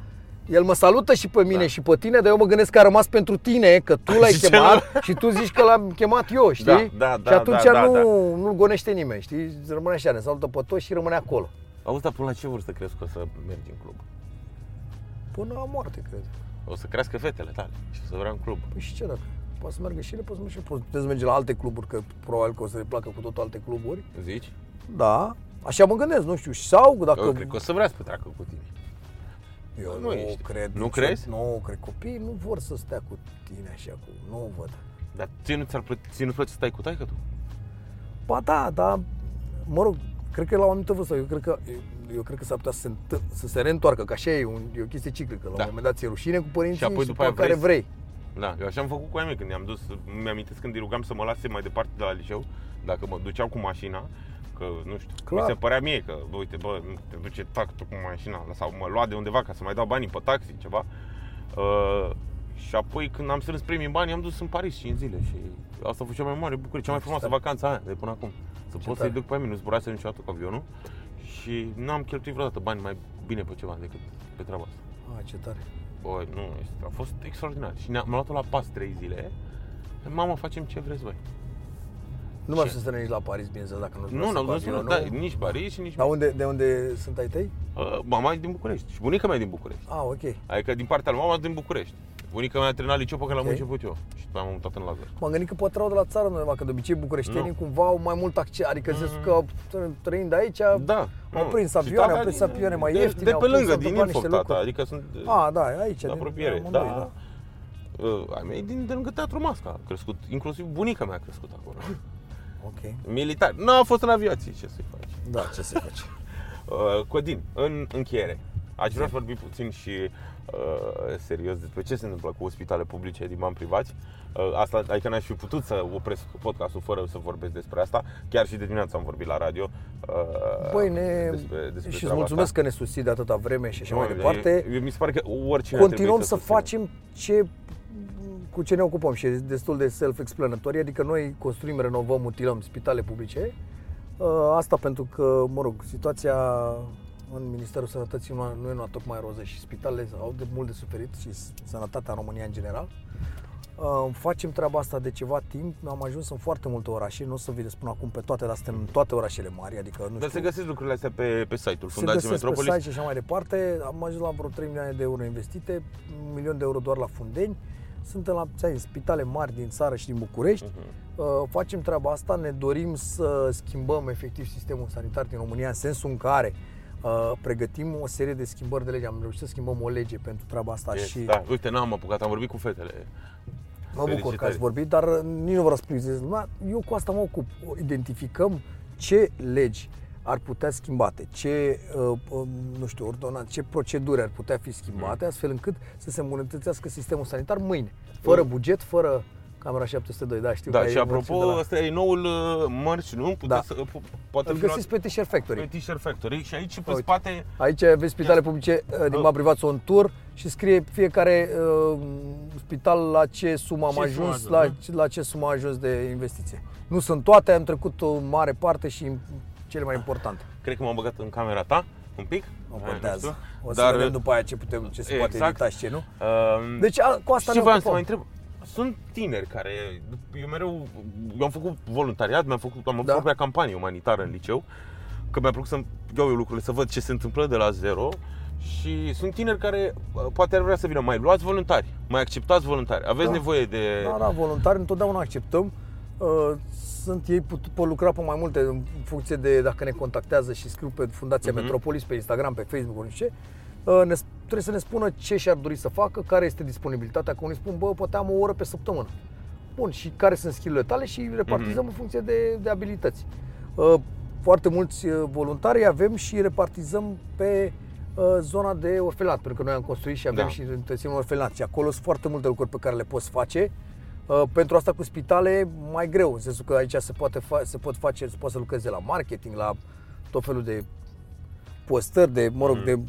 el mă salută și pe mine Da. și pe tine, dar eu mă gândesc că a rămas pentru tine, că tu l-ai Și ce chemat și tu zici că l-am chemat eu, știi? Da, da, da, și atunci da, da, nu, da. nu gonește nimeni, știi? Rămâne așa, ne salută pe toți și rămâne acolo. Auzi, dar până la ce vârstă crezi că o să mergi în club? Până la moarte, cred. O să crească fetele tale și o să vrea în club. Păi și ce dacă? Poate să meargă și ele, poate să mergi și poate puteți merge la alte cluburi, că probabil că o să le placă cu totul alte cluburi. Zici? Da, așa mă gândesc, nu știu, sau dacă... Eu cred că o să vrea să petreacă cu tine. Eu Nu nu, ești. cred. Nu nicio- crezi? Nu, cred. Copiii nu vor să stea cu tine așa, cu... nu văd. Dar ție nu ți-ar plăti, ție nu-ți place să stai cu taică tu? Ba da, dar, mă rog, cred că la o anumită vârstă, eu cred că, eu cred că s-ar putea să se, întâ- să se reîntoarcă, că așa e, un, e o chestie ciclică. La Da. un moment dat ți-e rușine cu părinții Și apoi și după după aia care vrei vrei. Da, eu așa am făcut cu ai mei când i-am dus, mi-amintesc când îi rugam să mă lase mai departe de la liceu, dacă mă duceau cu mașina, că nu știu, Clar. mi se părea mie că, bă, uite, bă, nu te duce tactul cu mașina sau mă lua de undeva ca să mai dau banii pe taxi, ceva. Uh, și apoi când am strâns primii bani, am dus în Paris 5 zile și asta a fost cea mai mare bucurie, cea mai frumoasă tare. vacanță aia de până acum. Să pot tare. să-i duc pe mine, nu zburase niciodată cu avionul și n-am cheltuit vreodată bani mai bine pe ceva decât pe treaba asta. A, ce tare. Băi, nu, este- a fost extraordinar. Și ne-am am luat-o la pas 3 zile. Mamă, facem ce vreți, băi. Nu mai Ce? știu să nici la Paris, bineînțeles, dacă nu Nu, nu, nu, nu, nu, da, nici Paris și nici... Dar unde, de unde sunt ai tăi? Uh, mama e din București și bunica mea e din București. Ah, ok. Adică din partea lui mama din București. Bunica mea a terminat liceu pe care l-am Ok. început eu. Și după aia m-am mutat în Lazar. M-am gândit că poate erau de la țară undeva, că de obicei bucureștenii Nu. cumva au mai mult accent, adică mm. Mm. că trăind aici, Da. au nu. prins Și avioane, tata au prins din- avioane mai de, ieftine, De au pe prins lângă, să din întâmple Info, niște tata. lucruri. Adică sunt de, A, da, aici, de din apropiere. amândoi, Da. Uh, ai mei din de lângă Teatru Masca a crescut, inclusiv bunica mea a crescut acolo. Ok. Militar. Nu a fost în aviație, ce să-i faci. Da, ce se face? *laughs* Uh, Codin, în încheiere, aș vrea să vorbim puțin și uh, serios despre ce se întâmplă cu spitale publice din bani privați. Uh, asta, adică n-aș fi putut să opresc podcastul fără să vorbesc despre asta. Chiar și de dimineață am vorbit la radio. Uh, Băi, ne... despre, despre și îți treaba mulțumesc asta. că ne susții de atâta vreme și așa mai Nu, departe. e- e- Mi se pare că oricine Continuăm ar să trebui susțină. facem ce cu ce ne ocupăm și e destul de self-explanatory, adică noi construim, renovăm, mutilăm spitale publice. Uh, Asta pentru că, mă rog, situația în Ministerul Sănătății nu nu e una tocmai roză și spitalele au de mult de suferit și sănătatea în România în general. Uh, Facem treaba asta de ceva timp, am ajuns în foarte multe orașe, nu o să vi le spun acum pe toate, dar suntem în toate orașele mari, adică nu Dar știu, se găsesc lucrurile astea pe, pe site-ul se Fundației găsesc pe Metropolis. site și așa mai departe. Am ajuns la vreo 3 milioane de euro investite, un milion de euro doar la Fundeni. Suntem la ți-am zis, spitale mari din țară și din București. Mhm. Uh, Facem treaba asta, ne dorim să schimbăm efectiv sistemul sanitar din România în sensul în care uh, pregătim o serie de schimbări de lege. Am reușit să schimbăm o lege pentru treaba asta Yes, și Da, uite, n-am apucat, am vorbit cu fetele. Mă bucur că Felicitări. ați vorbit, dar uh, nici nu vă răspundeți. Eu cu asta mă ocup. Identificăm ce legi ar putea schimbate, ce, uh, um, nu știu, ordonanțe, ce proceduri ar putea fi schimbate, Mm. astfel încât să se îmbunătățească sistemul sanitar mâine. Fără buget, fără camera 702, da, știu Da, că și ai apropo, versiuni de la- ăsta e noul uh, mărci, nu? Puteți Da. să, po- poate Îl fi luat găsiți pe T-shirt Factory. pe T-shirt Factory și aici pe Uite. spate Aici aveți spitale publice uh, din Oh. bani privați on tour și scrie fiecare uh, spital la ce sumă am Ce sumă a ajuns, ajuns, la, la ce sumă a ajuns de investiție. Nu sunt toate, am trecut o mare parte și cele mai importante. Cred că m-am băgat în camera ta un pic. Nu Hai, contează. știu. O să vedem după aia ce putem, ce se poate Exact. edita și ce nu. Um, Deci a, cu asta și ne ce voiam să ocupăm. mai întreb? Sunt tineri care, eu mereu, eu am făcut voluntariat, mi-am făcut, am avut Da. propria campanie umanitară în liceu, că mi-a plăcut să iau eu lucrurile, să văd ce se întâmplă de la zero și sunt tineri care uh, poate ar vrea să vină mai luați voluntari, mai acceptați voluntari, aveți Da. nevoie de... Da, da, voluntari întotdeauna acceptăm. Uh, Sunt ei pot, pot lucra pe mai multe în funcție de dacă ne contactează și scriu pe Fundația Mhm. Metropolis, pe Instagram, pe Facebook, nu știu ce. Uh, Ne, trebuie să ne spună ce și-ar dori să facă, care este disponibilitatea, că unii spun, bă, poate am o oră pe săptămână. Bun, și care sunt skill tale și repartizăm Mhm. în funcție de, de abilități. Uh, Foarte mulți uh, voluntari avem și repartizăm pe uh, zona de orfelat, pentru că noi am construit și avem Da. și întreținem un orfelat și acolo sunt foarte multe lucruri pe care le poți face. Uh, Pentru asta cu spitale mai greu, în sensul că aici se, poate fa- se pot face, se poate să lucrezi de la marketing, la tot felul de postări, de, mă rog, de,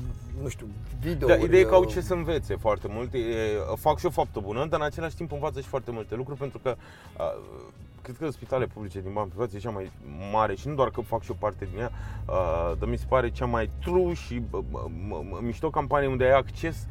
nu știu, video. Da, ideea e că au ce să învețe foarte mult. E, fac și o faptă bună, dar în același timp învață și foarte multe lucruri pentru că a, cred că spitale publice din bani privați e cea mai mare și nu doar că fac și o parte din ea, a, dar mi se pare cea mai true și bă, bă, mă- mă- mișto campanie unde ai acces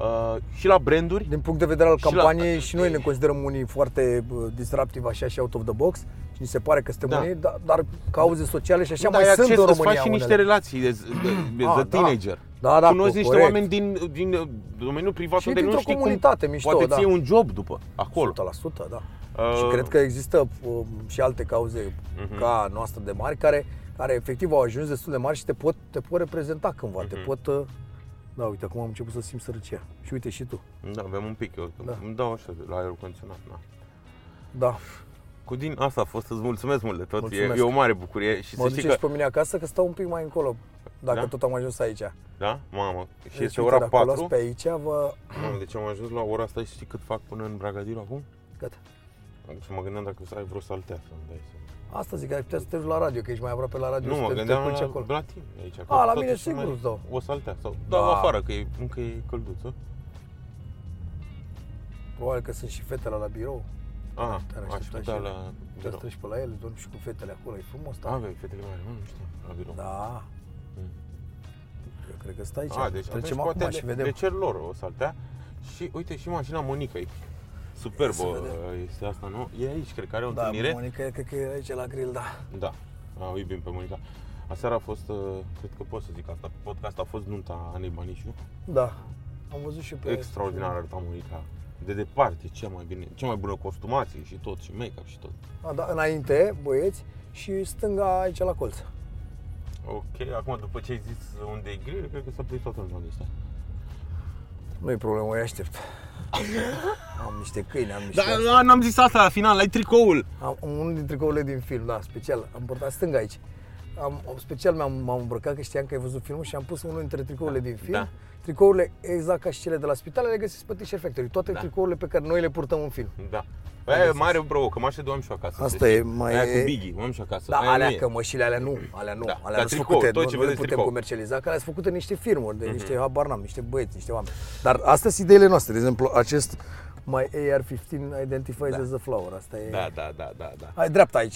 a, și la branduri. Din punct de vedere al Și la- campaniei și noi ne considerăm unii foarte uh, disruptive așa și out of the box și ni se pare că suntem Da. unii, dar, dar cauze sociale și așa Dar mai ai sunt acces în să-ți România faci și niște unele. relații de, de, de, *clears throat* Ah, de da. teenager. Da, da, Cunoști niște corect. oameni din, din domeniul privat Și unde nu dintr-o știi comunitate cum mișto, poate da. ție un job după, acolo. 100%, da. Uh, Și cred că există uh, și alte cauze Mhm. ca noastră de mari care, care efectiv au ajuns destul de mari și te pot, te pot reprezenta cândva, te Mhm. pot uh, Da, uite, acum am început să simt sărăcia. Și uite și tu. Da, avem un pic, eu Da. îmi dau așa de la aerul condiționat. Da. Da. Codin, asta a fost, îți mulțumesc mult de tot, e, Mulțumesc. e o mare bucurie și Mă să duce știi și că, pe mine acasă că stau un pic mai încolo. Dacă Da? tot am ajuns aici. da, mamă, și Deci, este uite, ora dacă o luați 4, pe aici, vă... mamă, deci am ajuns la ora asta și știi cât fac până în Bragadiru acum? Gata. Deci mă gândeam dacă să ai vreo saltea să-mi dai să... Asta zic, ai putea să te duci la radio, că ești mai aproape la radio Nu, să mă te, te gândeam culci la, acolo. la tine aici. că A, la tot mine e și sigur mai- îți dau. O saltea sau Da. dau afară, că e, încă e călduță. Probabil că sunt și fetele la birou. Ah, Te-ar aș aștepta putea și la... Te birou. treci pe la ele, dormi și cu fetele acolo, e frumos, da? Aveai fetele mari, mă, nu știu, la birou. Da. Mm. Eu cred că stai aici. A, deci Trecem atunci poate acum le, și vedem. le cer lor o saltea. Și uite și mașina Monicăi. Superbă Ia să vedem. este asta, nu? E aici, cred că are o Da, întâlnire. Monica, cred că e aici la grill, da. Da, a, o iubim pe Monica. Aseară a fost, uh, cred că pot să zic asta, podcast a fost nunta Anei Banișu. Da. Am văzut și pe... Extraordinar arăta Monica. De departe, cea mai bine, cea mai bună costumație și tot, și make-up și tot. A, da, înainte, băieți, și stânga aici la colț. Ok, acum după ce ai zis unde e grill, cred că s-a plătit toată lumea de asta. Nu-i problemă, îi aștept. Am niște câini, am niște... Da, da, n-am zis asta la final, ai tricoul. Am unul din tricourile din film, da, special. Am portat stânga aici. Am, am- special m-am, m-am îmbrăcat că știam că ai văzut filmul și am pus unul dintre tricourile din film. Da. Tricourile exact ca și cele de la spital le găsiți pe T-shirt Factory. Toate Da. tricourile pe care noi le purtăm în film. Da. Aia e mare bro, că mă de am și eu acasă. Asta să știi. e, mai Aia e- cu Biggie, o am și acasă. Da, Aia alea nu e. cămășile, alea nu, alea nu, Da, alea ca nu sunt tricou, făcute, tot ce nu le vedeți putem tricou. comercializa, că alea sunt făcute în niște firmuri, Mhm. de niște habar n-am, niște băieți, niște oameni. Dar astea sunt ideile noastre, de exemplu, acest My AR-15 identifies Da. as a flower, asta e... Da, da, da, da, da. Hai dreapta aici,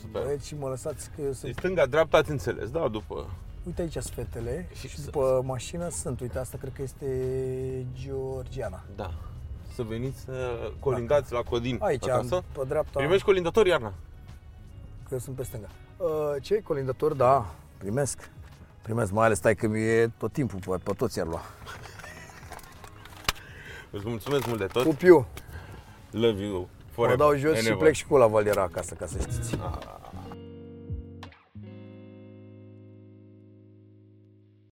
Super. băieți, și mă lăsați că eu sunt... Deci stânga, dreapta, ați înțeles, da, după... Uite aici sunt fetele Și și, să- după mașină sunt, uite, asta cred că este Georgiana. Da. Să veniți să colindați la Codin Aici, acasă. pe dreapta, Primești colindători iarna. că eu sunt pe stânga. Uh, ce, colindător? Da, primesc. Primesc, mai ales stai că mi-e tot timpul, pe, pe toți ar lua. Îți mulțumesc mult de tot. Pupiu! Love you Mă forever dau jos and și ever. plec și cu la Valera acasă, ca să știți. Ah.